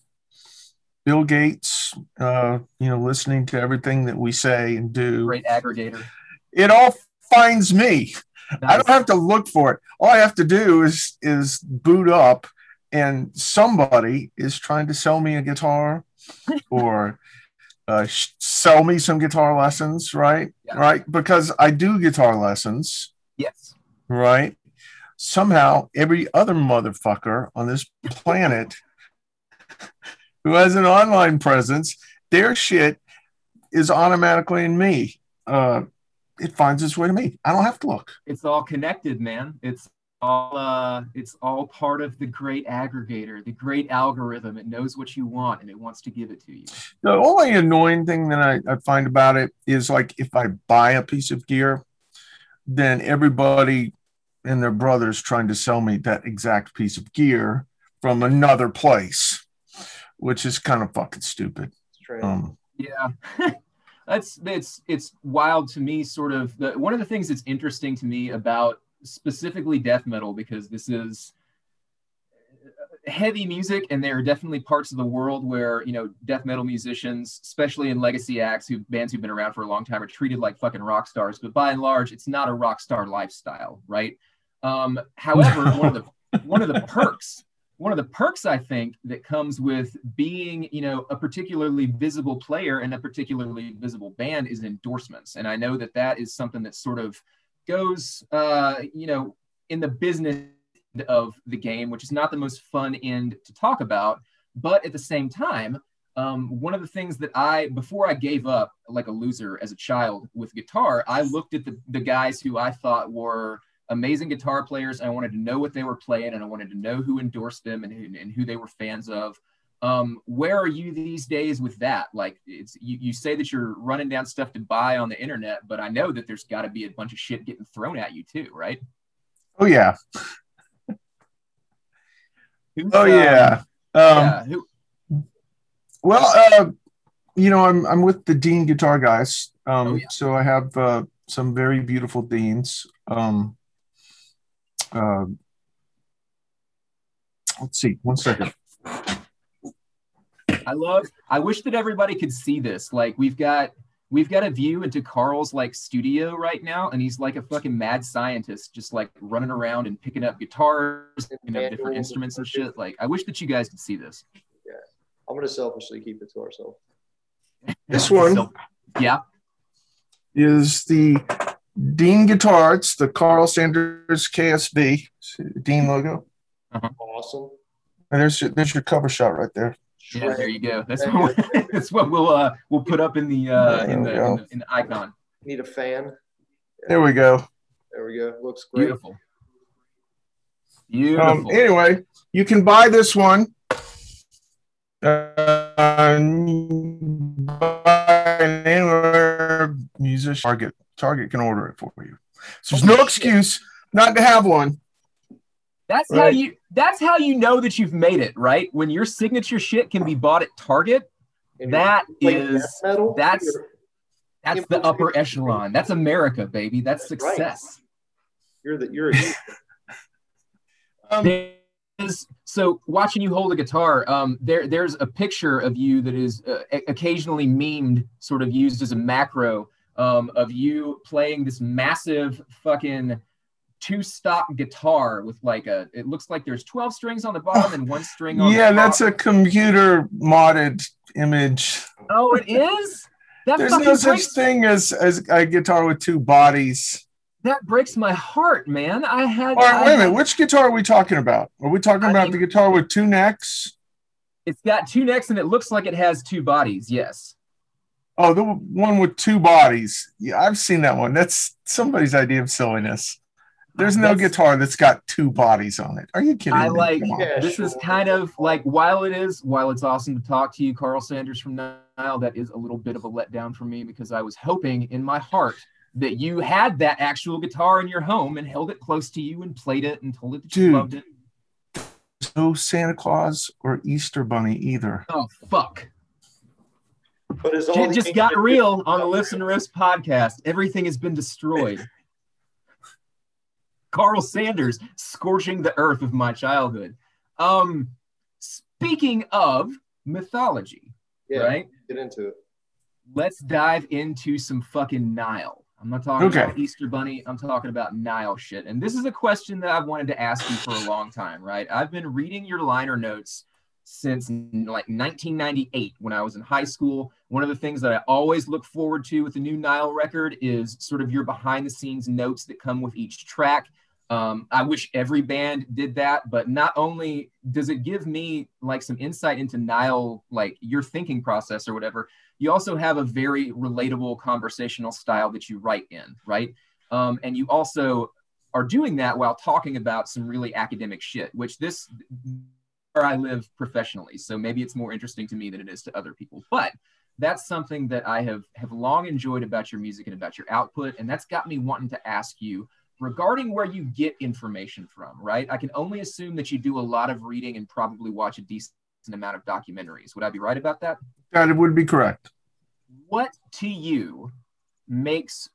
Bill Gates, uh, you know, listening to everything that we say and do. Great aggregator. It all finds me. Nice. I don't have to look for it. All I have to do is is boot up, and somebody is trying to sell me a guitar, or uh, sell me some guitar lessons, right? Yeah. Right, because I do guitar lessons. Yes. Right. Somehow, every other motherfucker on this planet who has an online presence, their shit is automatically in me. Uh, it finds its way to me. I don't have to look. It's all connected, man. It's all uh, it's all part of the great aggregator, the great algorithm. It knows what you want and it wants to give it to you. The only annoying thing that I, I find about it is like if I buy a piece of gear, then everybody and their brothers trying to sell me that exact piece of gear from another place, which is kind of fucking stupid. Um, yeah. that's it's it's wild to me sort of the one of the things that's interesting to me about specifically death metal because this is heavy music and there are definitely parts of the world where you know death metal musicians especially in legacy acts who bands who've been around for a long time are treated like fucking rock stars but by and large it's not a rock star lifestyle right um, however one of the one of the perks one of the perks I think that comes with being, you know, a particularly visible player and a particularly visible band is endorsements. And I know that that is something that sort of goes, uh, you know, in the business of the game, which is not the most fun end to talk about. But at the same time, um, one of the things that I, before I gave up like a loser as a child with guitar, I looked at the, the guys who I thought were amazing guitar players. I wanted to know what they were playing and I wanted to know who endorsed them and and who they were fans of. Um, where are you these days with that? Like it's you, you say that you're running down stuff to buy on the internet, but I know that there's got to be a bunch of shit getting thrown at you too, right? Oh yeah. oh um, yeah. Um, yeah. Who- well, uh, you know, I'm I'm with the Dean Guitar guys. Um, oh, yeah. So I have uh, some very beautiful Deans. Um, uh, let's see, one second. I love. I wish that everybody could see this. Like we've got we've got a view into Karl's like studio right now, and he's like a fucking mad scientist, just like running around and picking up guitars, and up different instruments and shit. Like I wish that you guys could see this. Yeah, I'm gonna selfishly keep it to ourselves. This one, yeah, is the Dean guitar. It's the Carl Sanders KSB Dean logo. Uh-huh. Awesome. And there's your, there's your cover shot right there. Yeah, there you go. That's what, that's what we'll uh, we'll put up in the uh, in the, in the, in the icon. Need a fan. There we go. There we go. Looks great. Beautiful. Beautiful. Um, anyway, you can buy this one. Uh, anywhere musician Target Target can order it for you. So there's no excuse not to have one. That's right. how you that's how you know that you've made it, right? When your signature shit can be bought at Target, and that is that's that's the upper echelon. That's America, baby. That's, that's success. Right. You're the you're um, is, so watching you hold a guitar, um, there there's a picture of you that is uh, occasionally memed, sort of used as a macro um, of you playing this massive fucking two stop guitar with like a it looks like there's 12 strings on the bottom and one string on yeah that's a computer modded image. Oh it is? That there's no such thing as as a guitar with two bodies. That breaks my heart man. I had all right wait a minute. Which guitar are we talking about? Are we talking I about mean, the guitar with two necks? It's got two necks and it looks like it has two bodies yes. Oh, the one with two bodies. Yeah, I've seen that one. That's somebody's idea of silliness. There's no that's, guitar that's got two bodies on it. Are you kidding? Me? I me? like yeah, this sure. is kind of like while it is while it's awesome to talk to you, Karl Sanders from Nile. That is a little bit of a letdown for me because I was hoping in my heart that you had that actual guitar in your home and held it close to you and played it and told it that Dude, you loved it. No Santa Claus or Easter Bunny either. Oh fuck! But is all Shit the just got real on the Listen and Riffs podcast. Everything has been destroyed. Karl Sanders scorching the earth of my childhood. Um, speaking of mythology, Yeah, right? get into it. Let's dive into some fucking Nile. I'm not talking Okay. about Easter Bunny. I'm talking about Nile shit. And this is a question that I've wanted to ask you for a long time, right? I've been reading your liner notes since like 1998 when I was in high school. One of the things that I always look forward to with the new Nile record is sort of your behind the scenes notes that come with each track. Um, I wish every band did that, but not only does it give me like some insight into Nile, like your thinking process or whatever, you also have a very relatable conversational style that you write in, right? Um, and you also are doing that while talking about some really academic shit, which this where I live professionally. So maybe it's more interesting to me than it is to other people. But that's something that I have have long enjoyed about your music and about your output, and that's got me wanting to ask you regarding where you get information from. Right? I can only assume that you do a lot of reading and probably watch a decent amount of documentaries. Would I be right about that? That would be correct. what to you makes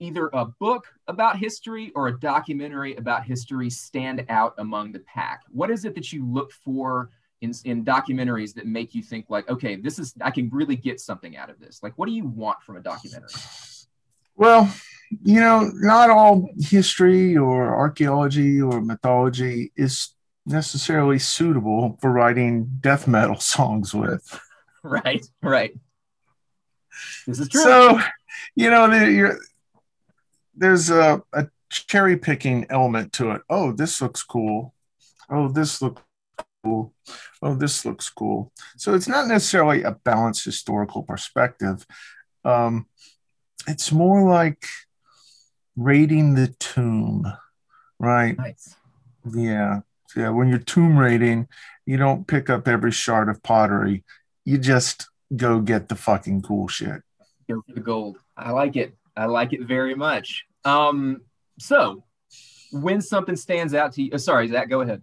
either a book about history or a documentary about history stand out among the pack? What is it that you look for in, in documentaries that make you think like, okay, this is I can really get something out of this? Like, what do you want from a documentary? Well, you know, not all history or archaeology or mythology is necessarily suitable for writing death metal songs with. right, right. This is true. So, you know, there, there's a, a cherry picking element to it. Oh, this looks cool. Oh, this looks cool. Oh, this looks cool. So it's not necessarily a balanced historical perspective. Um, it's more like raiding the tomb, right? nice. Yeah. Yeah. When you're tomb raiding, you don't pick up every shard of pottery. You just go get the fucking cool shit. Go for the gold. I like it. I like it very much. Um, so when something stands out to you, oh, sorry, Zach, go ahead.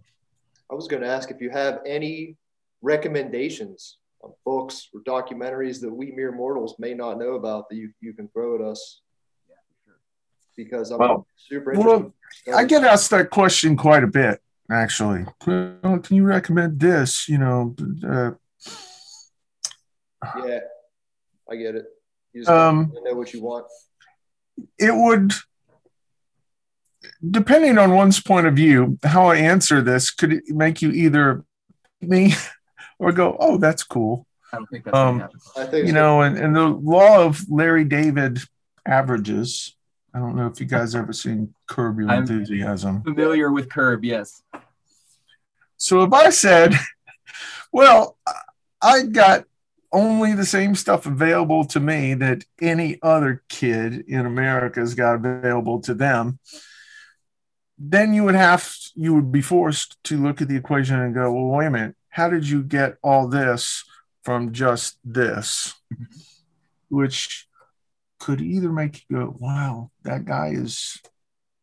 I was going to ask if you have any recommendations on books or documentaries that we mere mortals may not know about that you, you can throw at us Yeah, for sure. Because I'm Well- super well. I get asked that question quite a bit, actually. Well, can you recommend this? You know, uh, Yeah, I get it. You just Um, know what you want. it would, depending on one's point of view, how I answer this could it make you either me or go, oh, that's cool. I don't think that's Um. I think you know, and, and the law of Larry David averages. I don't know if you guys ever seen Curb Your I'm- Enthusiasm. Familiar with Curb, yes. So if I said, well, I got only the same stuff available to me that any other kid in America's got available to them, then you would have you would be forced to look at the equation and go, well, wait a minute, how did you get all this from just this? Mm-hmm. Which could either make you go, wow, that guy is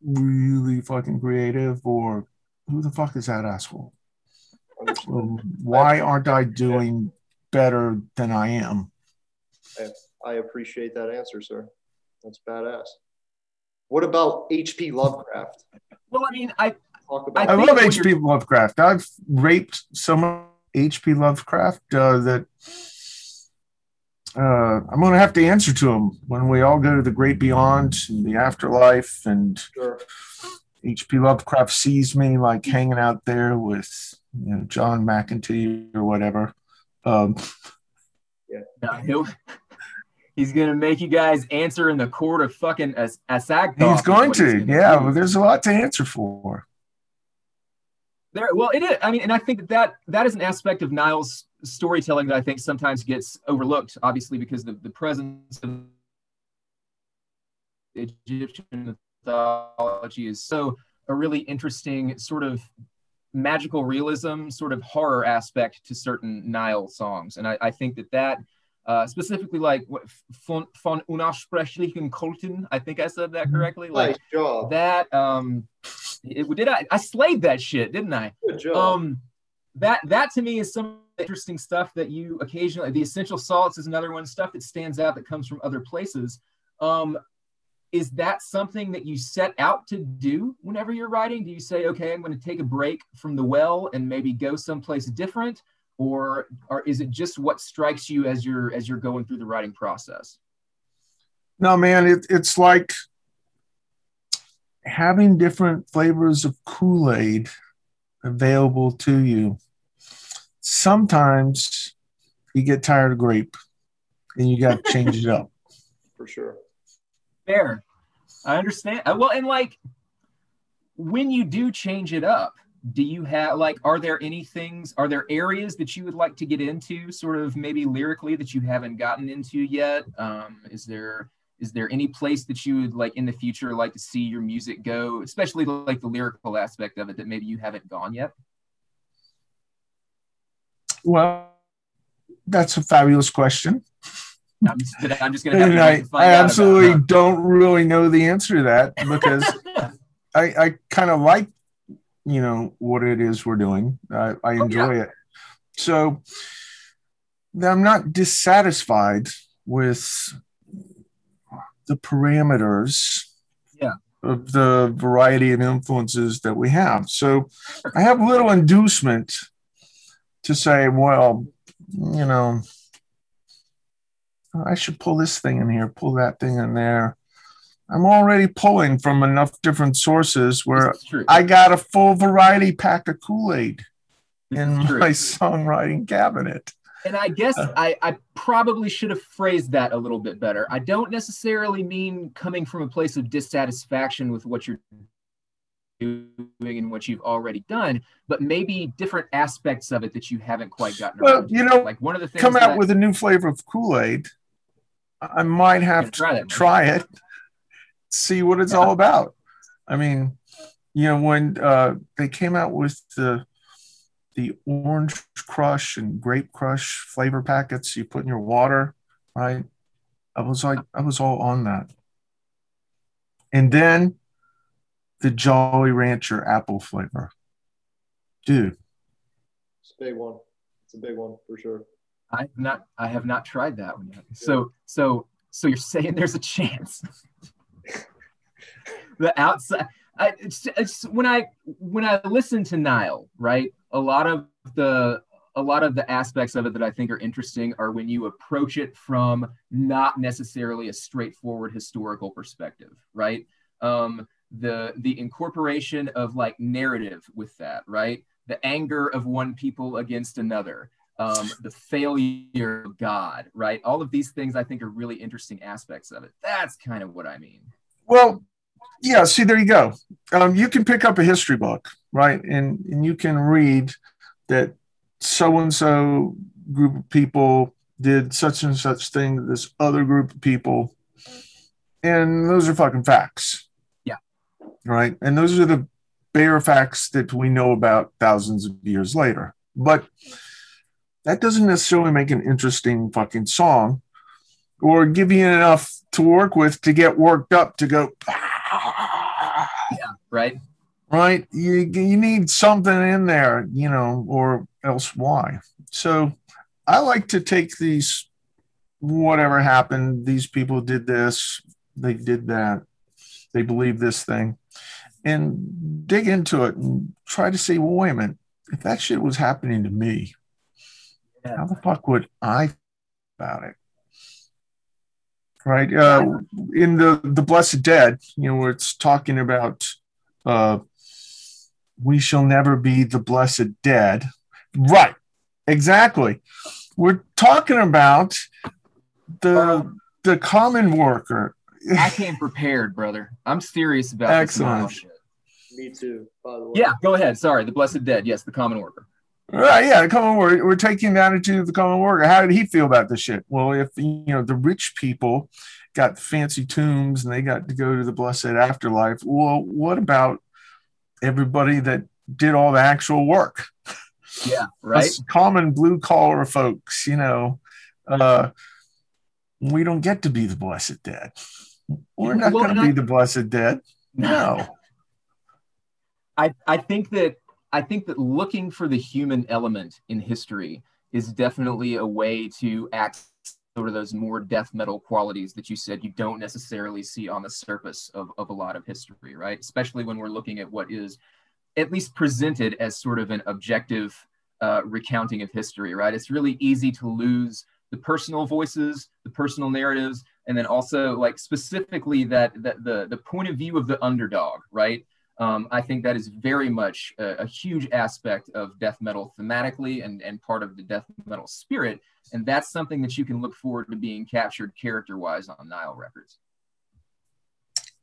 really fucking creative, or who the fuck is that asshole? Well, why aren't I doing better than I am? I appreciate that answer, sir. That's badass. What about H.P. Lovecraft? Well, I mean, I Talk about I love H.P. Lovecraft. I've raped some H.P. Lovecraft uh, that uh, I'm going to have to answer to him when we all go to the great beyond and the afterlife. And sure. H.P. Lovecraft sees me like hanging out there with you know John McEntee or whatever. Um, no, he'll- he's gonna make you guys answer in the court of fucking As- Asag. he's going to, yeah. Well, there's a lot to answer for. There, well, it is. I mean, and I think that, that that is an aspect of Nile's storytelling that I think sometimes gets overlooked, obviously, because the, the presence of Egyptian mythology is so a really interesting sort of magical realism, sort of horror aspect to certain Nile songs. And I, I think that that uh, specifically like what von, von unaussprechlichen Kulten, I think I said that correctly. Like Nice job. that um it, did I I slayed that shit, didn't I? Good job. Um that that to me is something interesting stuff that you occasionally the essential salts is another one stuff that stands out that comes from other places. Um, is that something that you set out to do whenever you're writing? Do you say okay i'm going to take a break from the well and maybe go someplace different? Or or is it just what strikes you as you're as you're going through the writing process? No man it, it's like having different flavors of kool-aid available to you sometimes you get tired of grape and you got to change it up. For sure. Fair. I understand. Uh, well and like when you do change it up do you have like are there any things are there areas that you would like to get into sort of maybe lyrically that you haven't gotten into yet? Um is there is there any place that you would like in the future like to see your music go especially like the lyrical aspect of it that maybe you haven't gone yet well that's a fabulous question I'm just, I'm just gonna. I, I absolutely don't really know the answer to that because I, I kind of like you know what it is we're doing. I, I enjoy oh, yeah. it. So I'm not dissatisfied with the parameters yeah. of the variety of influences that we have. So I have little inducement to say, well, you know, I should pull this thing in here, pull that thing in there. I'm already pulling from enough different sources where I got a full variety pack of Kool Aid in my songwriting cabinet. And I guess uh. I, I probably should have phrased that a little bit better. I don't necessarily mean coming from a place of dissatisfaction with what you're doing and what you've already done, but maybe different aspects of it that you haven't quite gotten. Well, you know, like one of the things come out that, with a new flavor of Kool Aid. I might have to try, try it see what it's yeah. all about. I mean, you know, when uh, they came out with the the orange crush and grape crush flavor packets you put in your water, right? I was like, I was all on that. And then the Jolly Rancher apple flavor. Dude. It's a big one. It's a big one for sure. I've not I have not tried that one yet. So so so you're saying there's a chance. the outside. I, it's, it's when I when I listen to Nile, right? A lot of the a lot of the aspects of it that I think are interesting are when you approach it from not necessarily a straightforward historical perspective, right? Um, the the incorporation of like narrative with that, right? The anger of one people against another, um, the failure of God, right? All of these things I think are really interesting aspects of it. That's kind of what I mean. Well, yeah, see, there you go. Um, you can pick up a history book, right? And, and you can read that so and so group of people did such and such thing to this other group of people. And those are fucking facts. Right. And those are the bare facts that we know about thousands of years later. But that doesn't necessarily make an interesting fucking song or give you enough to work with to get worked up to go, ah, yeah, right. Right. You you need something in there, you know, or else why? So I like to take these whatever happened, these people did this, they did that, they believe this thing, and dig into it and try to say, well, wait a minute, if that shit was happening to me, yeah. how the fuck would I about it? right? Uh, in the the Blessed Dead, you know, where it's talking about uh, we shall never be the blessed dead, right? Exactly. We're talking about the the common worker. I came prepared, brother. I'm serious about Excellent. Me too. By the way. Yeah, go ahead. Sorry, the blessed dead. Yes, the common worker. Right, yeah, the common worker. We're taking the attitude of the common worker. How did he feel about this shit? Well, if you know the rich people got fancy tombs and they got to go to the blessed afterlife, well, what about everybody that did all the actual work? Yeah, right. Us common blue collar folks, you know, uh, we don't get to be the blessed dead. We're not well, going to be the blessed dead. No. I I think that I think that looking for the human element in history is definitely a way to act sort of those more death metal qualities that you said you don't necessarily see on the surface of, of a lot of history, right? Especially when we're looking at what is at least presented as sort of an objective uh, recounting of history, right? It's really easy to lose the personal voices, the personal narratives, and then also like specifically that, that the, the point of view of the underdog, right? Um, I think that is very much a, a, huge aspect of death metal thematically and, and part of the death metal spirit. And that's something that you can look forward to being captured character wise on Nile Records.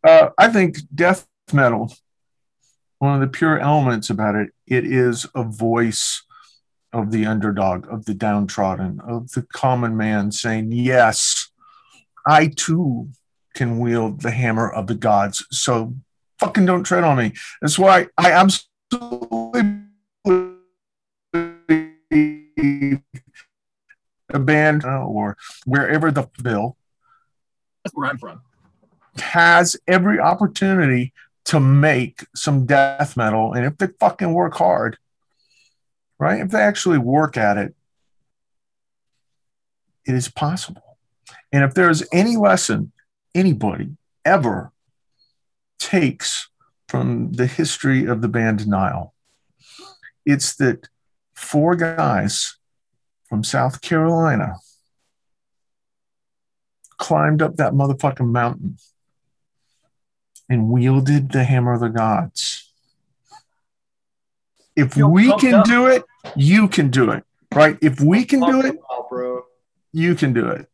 Uh, I think death metal, one of the pure elements about it, it is a voice of the underdog, of the downtrodden, of the common man saying, Yes, I too can wield the hammer of the gods. So fucking don't tread on me. That's why I absolutely a band uh, or wherever the bill that's where I'm from. has every opportunity to make some death metal and if they fucking work hard right? If they actually work at it it is possible. And if there's any lesson anybody ever takes from the history of the band Nile. It's that four guys from South Carolina climbed up that motherfucking mountain and wielded the hammer of the gods. If we can do it, you can do it, right? If we can do it, you can do it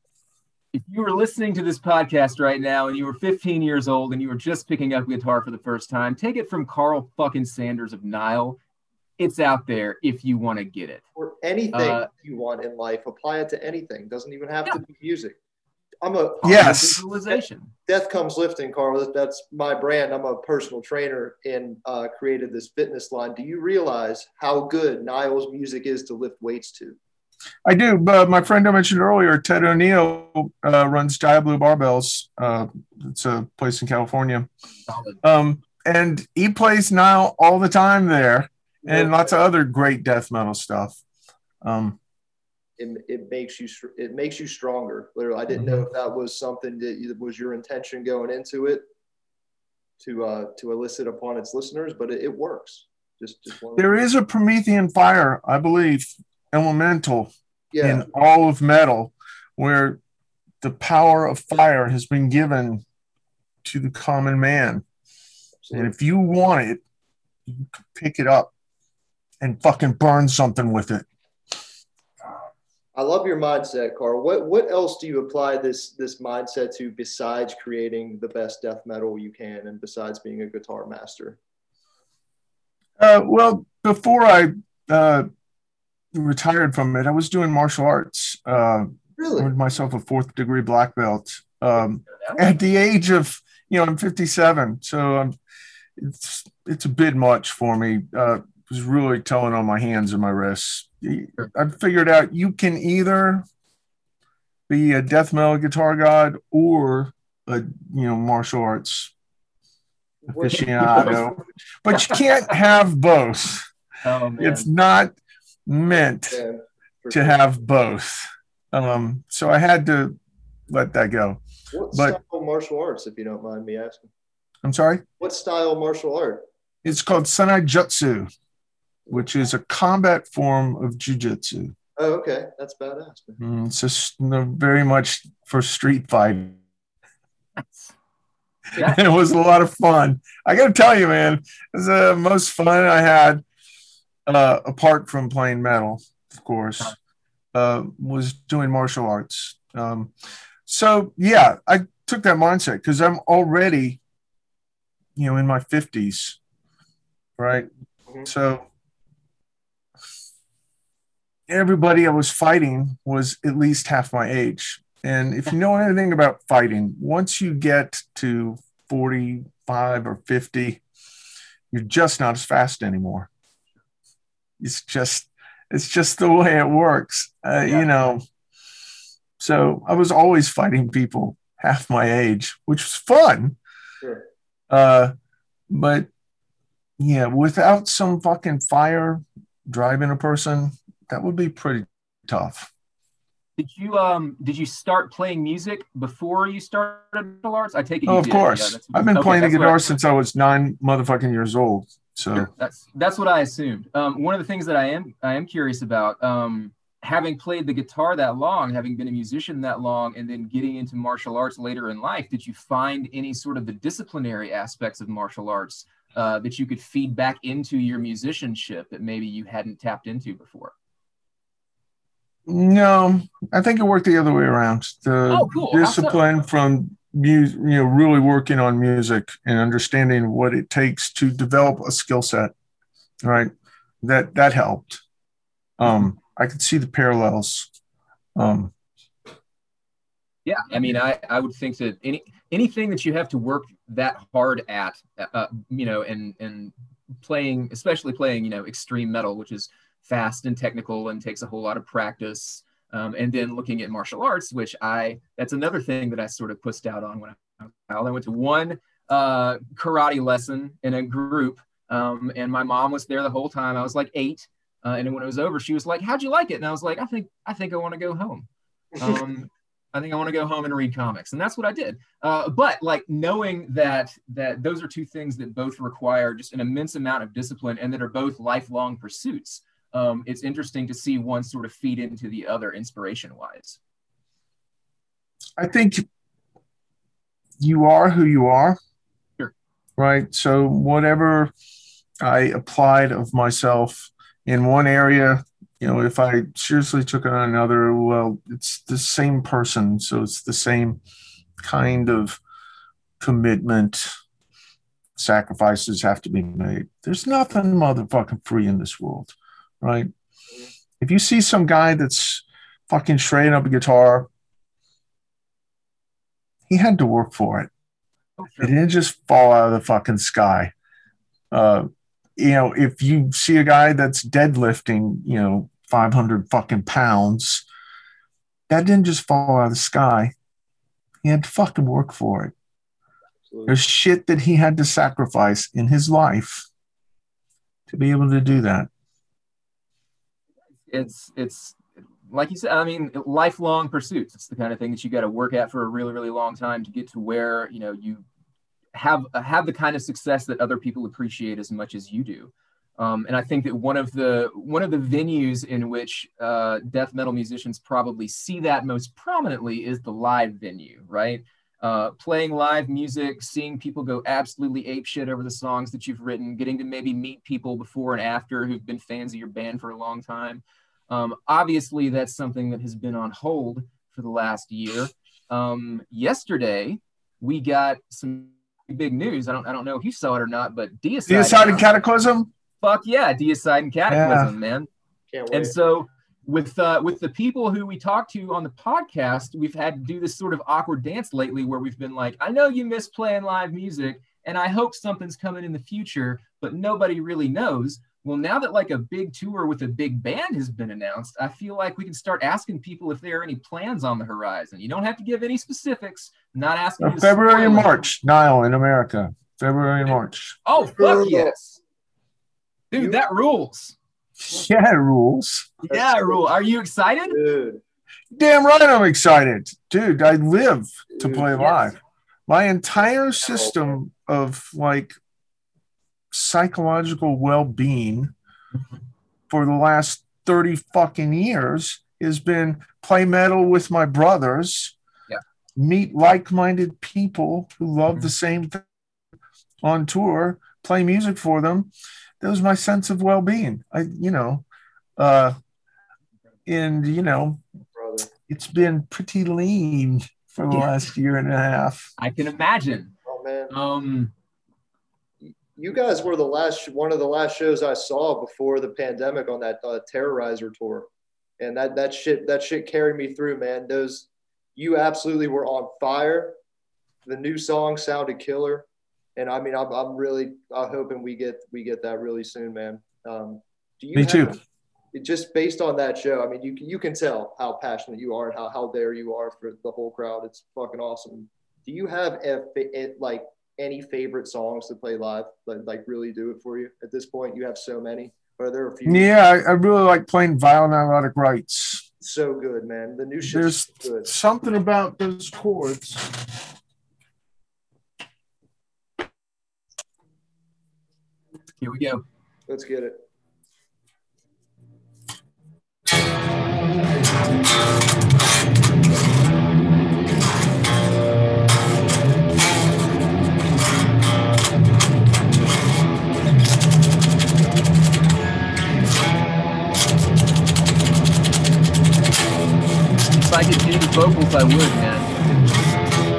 if you were listening to this podcast right now and you were 15 years old and you were just picking up guitar for the first time, take it from Karl fucking Sanders of Nile. It's out there if you want to get it. Or anything uh, you want in life, apply it to anything. Doesn't even have yeah. to be music. I'm a yes. Visualization. Death comes lifting, Karl. That's my brand. I'm a personal trainer and uh, created this fitness line. Do you realize how good Nile's music is to lift weights to? I do. But my friend I mentioned earlier, Ted O'Neill, uh, runs Diablo Barbells. Uh, it's a place in California. Um, and he plays Nile all the time there and lots of other great death metal stuff. Um, it, it makes you it makes you stronger. Literally, I didn't know if that was something that was your intention going into it to uh, to elicit upon its listeners, but it, it works. Just, just there is a Promethean fire, I believe, elemental yeah. in all of metal where the power of fire has been given to the common man. Absolutely. And if you want it, you can pick it up and fucking burn something with it. I love your mindset, Karl. What what else do you apply this this mindset to besides creating the best death metal you can, and besides being a guitar master? Uh, well, before I uh, retired from it, I was doing martial arts. Uh, really? Earned myself a fourth degree black belt um, at the age of, you know, I'm 57. So I'm, it's, it's a bit much for me. Uh, was really telling on my hands and my wrists. I figured out you can either be a death metal guitar god or a you know martial arts aficionado, but you can't have both. Oh, it's not meant yeah, to sure. have both. Um, so I had to let that go. What but, style martial arts, if you don't mind me asking? I'm sorry? What style martial art? It's called Sanai Jutsu, which is a combat form of jujitsu. Oh, okay. That's badass. Mm, it's just you know, very much for street fighting. Yeah. it was a lot of fun. I got to tell you, man, it was the most fun I had uh, apart from playing metal, of course, uh, was doing martial arts. Um, so yeah, I took that mindset because I'm already, you know, in my fifties, right? Mm-hmm. So everybody I was fighting was at least half my age. And if you know anything about fighting, once you get to 45 or 50, you're just not as fast anymore it's just it's just the way it works uh, yeah. you know so i was always fighting people half my age which was fun sure. uh, but yeah without some fucking fire driving a person that would be pretty tough. Did you um did you start playing music before you started martial arts? I take it. Oh, of did. course. Yeah, I've been okay, playing the guitar I- since I was nine motherfucking years old. So That's that's what I assumed. Um, one of the things that I am I am curious about, um, having played the guitar that long, having been a musician that long, and then getting into martial arts later in life, did you find any sort of the disciplinary aspects of martial arts uh, that you could feed back into your musicianship that maybe you hadn't tapped into before? no, I think it worked the other way around. The Oh, cool. How so? discipline from music, you know, really working on music and understanding what it takes to develop a skill set. Right. That that helped. Um, I could see the parallels. Um, Yeah, I mean, I, I would think that any anything that you have to work that hard at, uh, you know, and and playing, especially playing, you know, extreme metal, which is fast and technical and takes a whole lot of practice, um, and then looking at martial arts, which I that's another thing that I sort of pushed out on when I was a child. I went to one uh, karate lesson in a group, um, and my mom was there the whole time. I was like eight, uh, and when it was over, she was like, "How'd you like it?" And I was like, "I think I think I want to go home." Um, I think I want to go home and read comics, and that's what I did. Uh, but like knowing that that those are two things that both require just an immense amount of discipline, and that are both lifelong pursuits. Um, it's interesting to see one sort of feed into the other, inspiration-wise. I think you are who you are. Sure. Right. So whatever I applied of myself in one area, you know, if I seriously took it on another, well, it's the same person. So it's the same kind of commitment. Sacrifices have to be made. There's nothing motherfucking free in this world, right? If you see some guy that's fucking shredding up a guitar, he had to work for it. It didn't just fall out of the fucking sky. Uh, you know, if you see a guy that's deadlifting, you know, 500 fucking pounds, that didn't just fall out of the sky. He had to fucking work for it. There's shit that he had to sacrifice in his life to be able to do that. It's it's like you said. I mean, lifelong pursuits. It's the kind of thing that you got to work at for a really really long time to get to where you know you have have the kind of success that other people appreciate as much as you do. Um, and I think that one of the one of the venues in which uh, death metal musicians probably see that most prominently is the live venue, right? Uh, playing live music, seeing people go absolutely apeshit over the songs that you've written, getting to maybe meet people before and after who've been fans of your band for a long time. Um, obviously, that's something that has been on hold for the last year. Um, yesterday, we got some big news. I don't I don't know if you saw it or not, but Deicide. Deicide and Kataklysm? Fuck yeah, Deicide and Kataklysm, man. And so with uh, with the people who we talked to on the podcast, we've had to do this sort of awkward dance lately where we've been like, I know you miss playing live music, and I hope something's coming in the future, but nobody really knows. Well, now that like a big tour with a big band has been announced, I feel like we can start asking people if there are any plans on the horizon. You don't have to give any specifics. not asking. Uh, February and. March, Nile in America. February and March. Oh fuck yes, dude, You- that rules. Yeah, rules. Yeah, rule. Are you excited? Dude, Damn right I'm excited. Dude, I live to Dude, play yes. live. My entire system of like psychological well-being for the last 30 fucking years has been play metal with my brothers. Yeah. Meet like-minded people who love the same thing on tour, play music for them. That was my sense of well-being. I, you know, uh, and you know, brother. it's been pretty lean for the Yeah. last year and a half. I can imagine. Oh man, Um, you guys were the last one of the last shows I saw before the pandemic on that uh, Terrorizer tour, and that that shit that shit carried me through, man. Those you absolutely were on fire. The new song sounded killer, and I mean, I'm, I'm really I'm hoping we get we get that really soon, man. Um, do you Me too. have- it just based on that show, I mean, you you can tell how passionate you are and how, how there you are for the whole crowd. It's fucking awesome. Do you have a, fa- like any favorite songs to play live that like really do it for you at this point? You have so many. Are there a few? Yeah, I, I really like playing Vile Nilotic Rites. so good, man. The new shit There's good. something about those chords. Here we go. Let's get it. I could do the vocals, I would, man.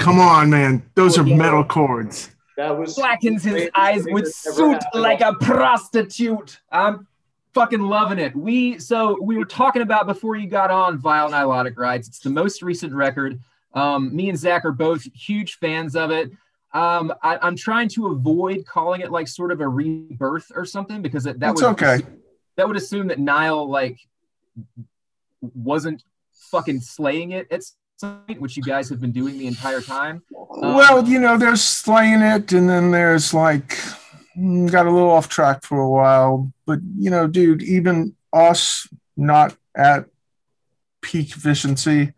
Come on, man. Those are Oh, yeah. metal chords. That was Blackens his eyes thing with that's ever soot happened. like a prostitute. I'm fucking loving it. We so we were talking about before you got on Vile Nilotic Rites. It's the most recent record. Um, me and Zach are both huge fans of it. Um, I, I'm trying to avoid calling it like sort of a rebirth or something because that, that That's would okay. that would assume that Nile like wasn't fucking slaying it at some point, which you guys have been doing the entire time. Um, well, you know, they're slaying it, and then there's like mm, got a little off track for a while. But you know, dude, even us not at peak efficiency,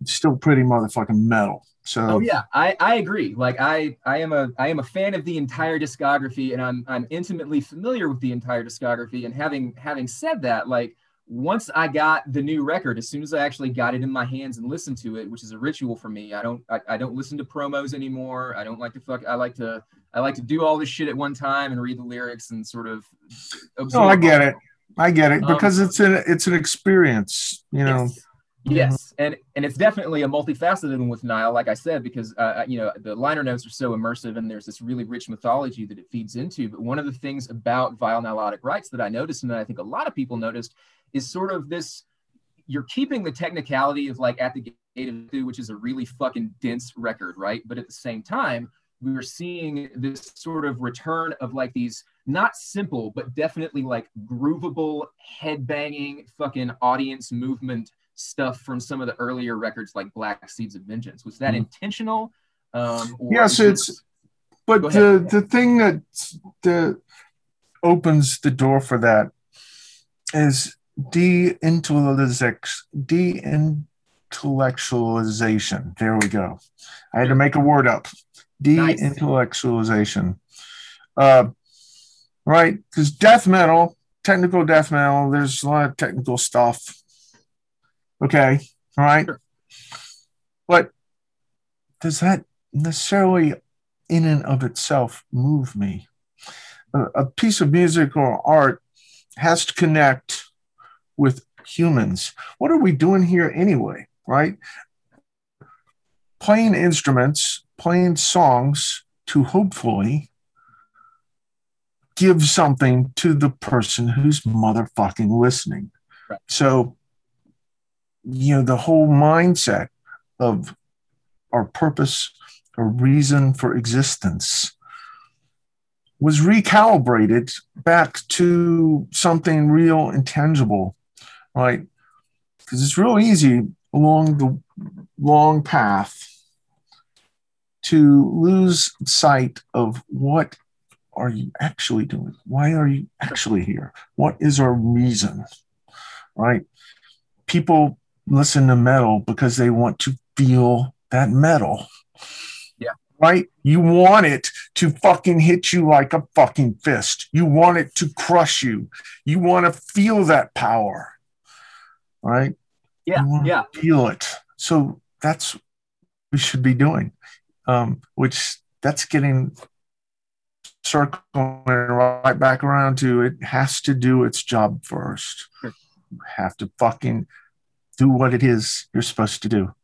it's still pretty motherfucking metal. So Oh yeah, I, I agree. Like I I am a I am a fan of the entire discography, and I'm I'm intimately familiar with the entire discography. And having having said that, like once I got the new record, as soon as I actually got it in my hands and listened to it, which is a ritual for me. I don't I, I don't listen to promos anymore. I don't like to fuck. I like to I like to do all this shit at one time and read the lyrics and sort of. absorb I get it. I get it Um, because it's an it's an experience. You know, Yes. Yes, and and it's definitely a multifaceted one with Nile, like I said, because uh, you know the liner notes are so immersive, and there's this really rich mythology that it feeds into. But one of the things about Vile Nilotic Rites that I noticed, and that I think a lot of people noticed, is sort of this: you're keeping the technicality of like at the gate of Sethu, which is a really fucking dense record, right? But at the same time, we were seeing this sort of return of like these not simple, but definitely like groovable, headbanging, fucking audience movement stuff from some of the earlier records like Black Seeds of Vengeance. Was that Mhm. intentional? Um, or Yes, is it- it's- but Go the the thing that the opens the door for that is de-intellectualization. De-intellectualization. There we go. I had to make a word up. Nice. De-intellectualization. Uh, right, because death metal, technical death metal, there's a lot of technical stuff. Okay, all right. Sure. But does that necessarily in and of itself move me. A, a piece of music or art has to connect with humans. What are we doing here anyway, right? Playing instruments, playing songs to hopefully give something to the person who's motherfucking listening. Right. So, you know, the whole mindset of our purpose a reason for existence was recalibrated back to something real and tangible, right? Because it's real easy along the long path to lose sight of what are you actually doing? Why are you actually here? What is our reason? Right? People listen to metal because they want to feel that metal Yeah. right? You want it to fucking hit you like a fucking fist. You want it to crush you. You want to feel that power, right? Yeah, yeah. Feel it. So that's we should be doing, um, which that's getting circling right back around to it has to do its job first. You have to fucking do what it is you're supposed to do.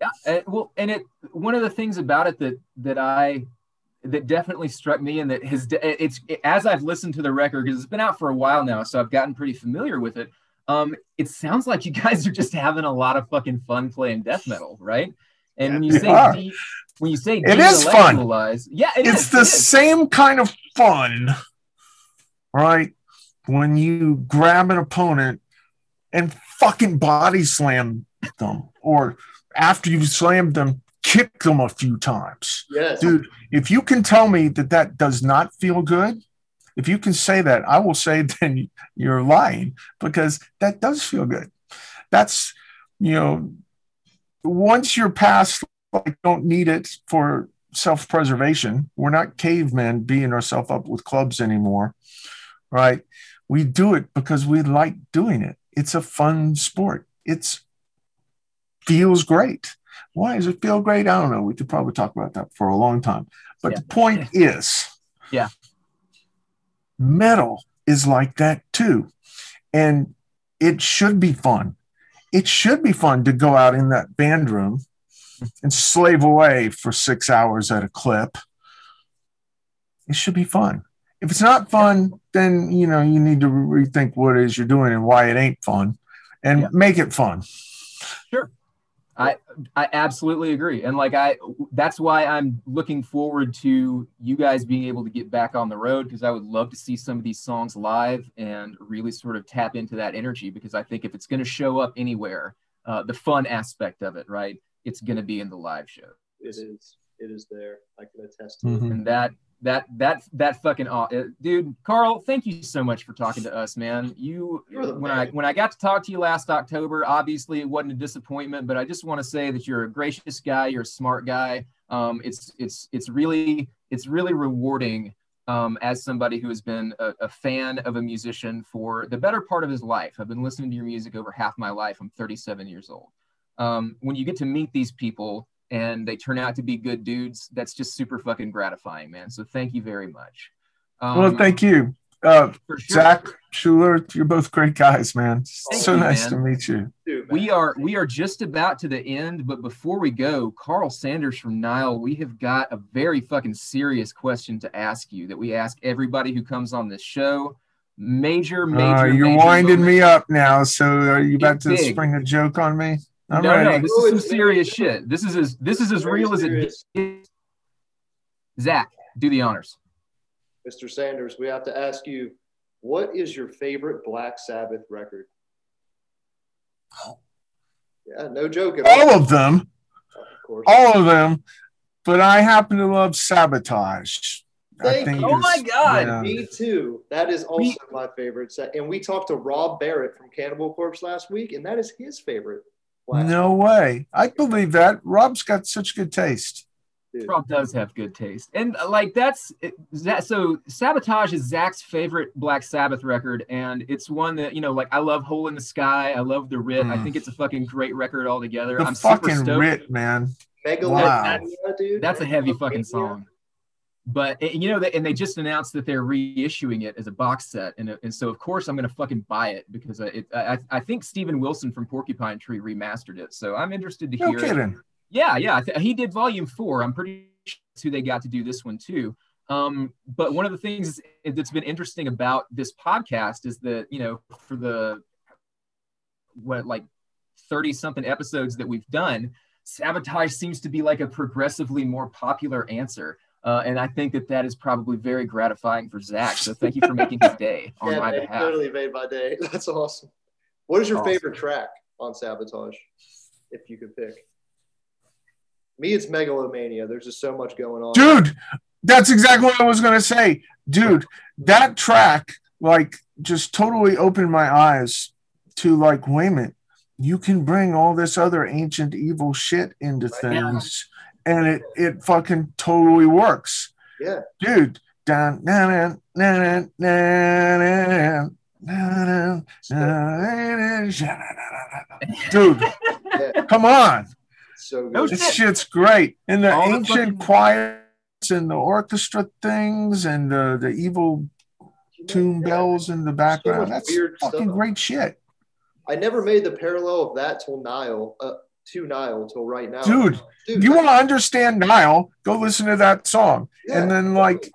Yeah, and, well, and it one of the things about it that that I that definitely struck me and that has it's as I've listened to the record because it's been out for a while now, so I've gotten pretty familiar with it. Um, it sounds like you guys are just having a lot of fucking fun playing death metal, right? And when you say de, when you say It is fun. yeah, it it's is, the it same kind of fun, right? When you grab an opponent and fucking body slam them, or after you've slammed them, kick them a few times. Yes. Dude, if you can tell me that that does not feel good, if you can say that, I will say then you're lying because that does feel good. That's, you know, once you're past, like, don't need it for self preservation. We're not cavemen beating ourselves up with clubs anymore, right? We do it because we like doing it. It's a fun sport. It's feels great. Why does it feel great? I don't know. We could probably talk about that for a long time. But Yeah. the point is, Yeah. metal is like that too. And it should be fun. It should be fun to go out in that band room and slave away for six hours at a clip. It should be fun. If it's not fun, then you know you need to rethink what it is you're doing and why it ain't fun, and Yeah. make it fun. Sure, I I absolutely agree. And like I that's why I'm looking forward to you guys being able to get back on the road because I would love to see some of these songs live and really sort of tap into that energy because I think if it's going to show up anywhere, uh, the fun aspect of it, right? It's going to be in the live show. It is. It is there. I can attest to Mhm. it. And that that that that fucking aw- uh, dude, Karl, thank you so much for talking to us, man. You when man. I when I got to talk to you last October, obviously it wasn't a disappointment, but I just want to say that you're a gracious guy, you're a smart guy. Um, it's it's it's really it's really rewarding um, as somebody who has been a, a fan of a musician for the better part of his life. I've been listening to your music over half my life. I'm 37 years old. Um, when you get to meet these people and they turn out to be good dudes, that's just super fucking gratifying, man. So thank you very much. Um, well, thank you, uh, sure. Zach Schuler. You're both great guys, man. Thank so you, nice man. to meet you. We are we are just about to the end, but before we go, Karl Sanders from Nile, we have got a very fucking serious question to ask you that we ask everybody who comes on this show. Major, major. Uh, you're major winding moment. me up now. So are you about to big. spring a joke on me? I'm no, no, this is some serious shit. This is as this is as Very real as it gets. Zach, do the honors. Mr. Sanders, we have to ask you, what is your favorite Black Sabbath record? Yeah, no joke at all. All of them, Of course. all of them. But I happen to love Sabotage. Thank you. Oh my God. yeah. Me too. That is also We- my favorite set. And we talked to Rob Barrett from Cannibal Corpse last week, and that is his favorite. Black No way. I believe that. Rob's got such good taste. Dude. Rob does have good taste, and uh, like that's that. So sabotage is Zach's favorite Black Sabbath record, and it's one that you know, like I love Hole in the Sky. I love the Writ. I Mm. think it's a fucking great record altogether. The I'm super fucking stoked. writ, man. Megalomania, Wow. dude. That's a heavy fucking Megalomania. song. But you know, they, and they just announced that they're reissuing it as a box set, and and so of course I'm gonna fucking buy it because I- it, I I think Steven Wilson from Porcupine Tree remastered it, so I'm interested to No hear. it. kidding. Yeah, yeah. Th- he did volume four. I'm pretty sure that's who they got to do this one too. Um, but one of the things that's been interesting about this podcast is that, you know, for the what like 30 something episodes that we've done, sabotage seems to be like a progressively more popular answer. Uh, and I think that that is probably very gratifying for Zach. So thank you for making his day on yeah, my man, behalf. totally made my day. That's awesome. What is your Awesome. favorite track on Sabotage, if you could pick? Me, it's Megalomania. There's just so much going on. Dude, that's exactly what I was going to say. Dude, that track, like, just totally opened my eyes to, like, wait a minute, you can bring all this other ancient evil shit into things and it, it fucking totally works. Yeah. Dude, down, na na na Dude, Yeah, come on. so good. This shit's great. And the All ancient fucking- choirs and the orchestra things and the, the evil tune Yeah. bells in the much background. That's weird fucking stuff. great shit. I never made the parallel of that till Nile, uh, to Nile till right now. Dude, Dude, you want to understand Nile, go listen to that song. yeah, and then, like,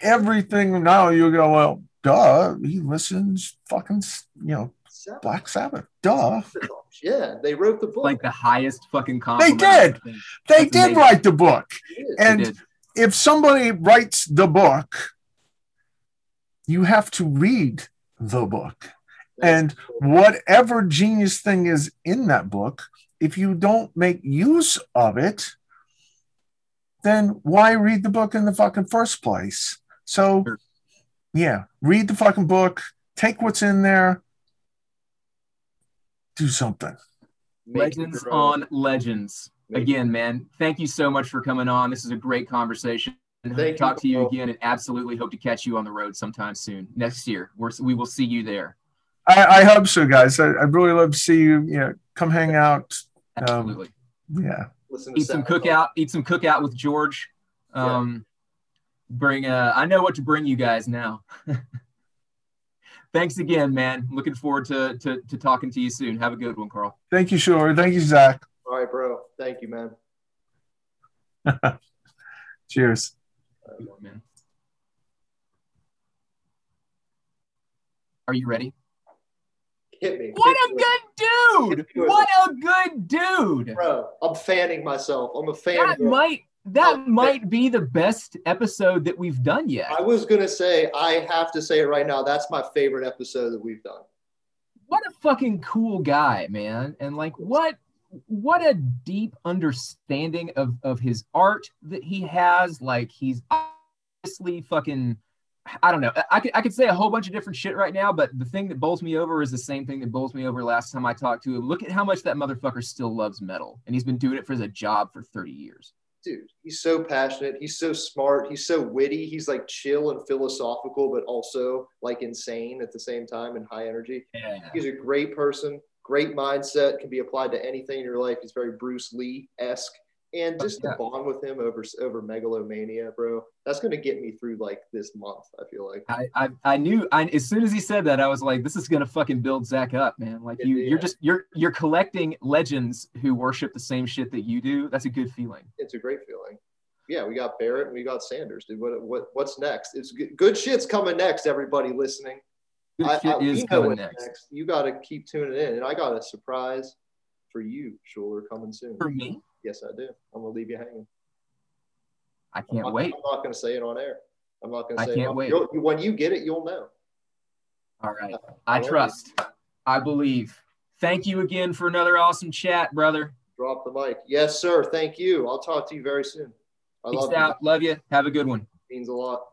everything now, you'll go, well, duh, he listens fucking, you know, Sabbath. Black Sabbath. Duh. Yeah, they wrote the book. like the highest fucking compliment. They did. They That's did amazing. write the book. It is. They And if somebody writes the book, you have to read the book. And whatever genius thing is in that book, if you don't make use of it, then why read the book in the fucking first place? So, yeah, read the fucking book, take what's in there, do something. Legends on Legends. Again, man, thank you so much for coming on. This is a great conversation. Hope to Thank you, talk to you again and absolutely hope to catch you on the road sometime soon. Next year, We're, we will see you there. I, I hope so, guys. I, I'd really love to see you. You know, come hang out. Um, Absolutely. Yeah. Listen to eat some Sound cookout. Eat some cookout with George. Um, Bring. Uh, I know what to bring you guys now. Thanks again, man. Looking forward to, to to talking to you soon. Have a good one, Karl. Thank you, Shore. Thank you, Zach. All right, bro. Thank you, man. Cheers. Good man. Are you ready? Hit me. What Hit a me. good dude! Hit me with What a good dude! bro. I'm fanning myself. I'm a fan. That might that might be the best episode that we've done yet. I was gonna say I have to say it right now. That's my favorite episode that we've done. What a fucking cool guy, man. And like what what a deep understanding of of his art that he has. Like he's obviously fucking I don't know. I could I could say a whole bunch of different shit right now, but the thing that bowls me over is the same thing that bowls me over last time I talked to him. Look at how much that motherfucker still loves metal, and he's been doing it for his job for 30 years. Dude, he's so passionate. He's so smart. He's so witty. He's like chill and philosophical, but also like insane at the same time and high energy. Yeah. He's a great person, great mindset, can be applied to anything in your life. He's very Bruce Lee esque. And oh, just Yeah. to bond with him over over megalomania, bro, that's gonna get me through like this month. I feel like. I, I I knew I as soon as he said that I was like, this is gonna fucking build Zach up, man. Like you Yeah. you're just you're you're collecting legends who worship the same shit that you do. That's a good feeling. It's a great feeling. Yeah, we got Barrett and we got Sanders, dude. What what what's next? It's good, good shit's coming next. Everybody listening, Good I, shit I, we is coming what's next. You got to keep tuning in, and I got a surprise for you, Schuler, coming soon. For me, Yes, I do. I'm gonna leave you hanging. I I'm can't wait. I'm not gonna say it on air. I'm not gonna say. I say. can't it wait. You'll, when you get it, you'll know. All right. I I trust. I believe. Thank you again for another awesome chat, brother. Drop the mic. Yes, sir. Thank you. I'll talk to you very soon. I Peace love you. out. Love you. Have a good one. Means a lot.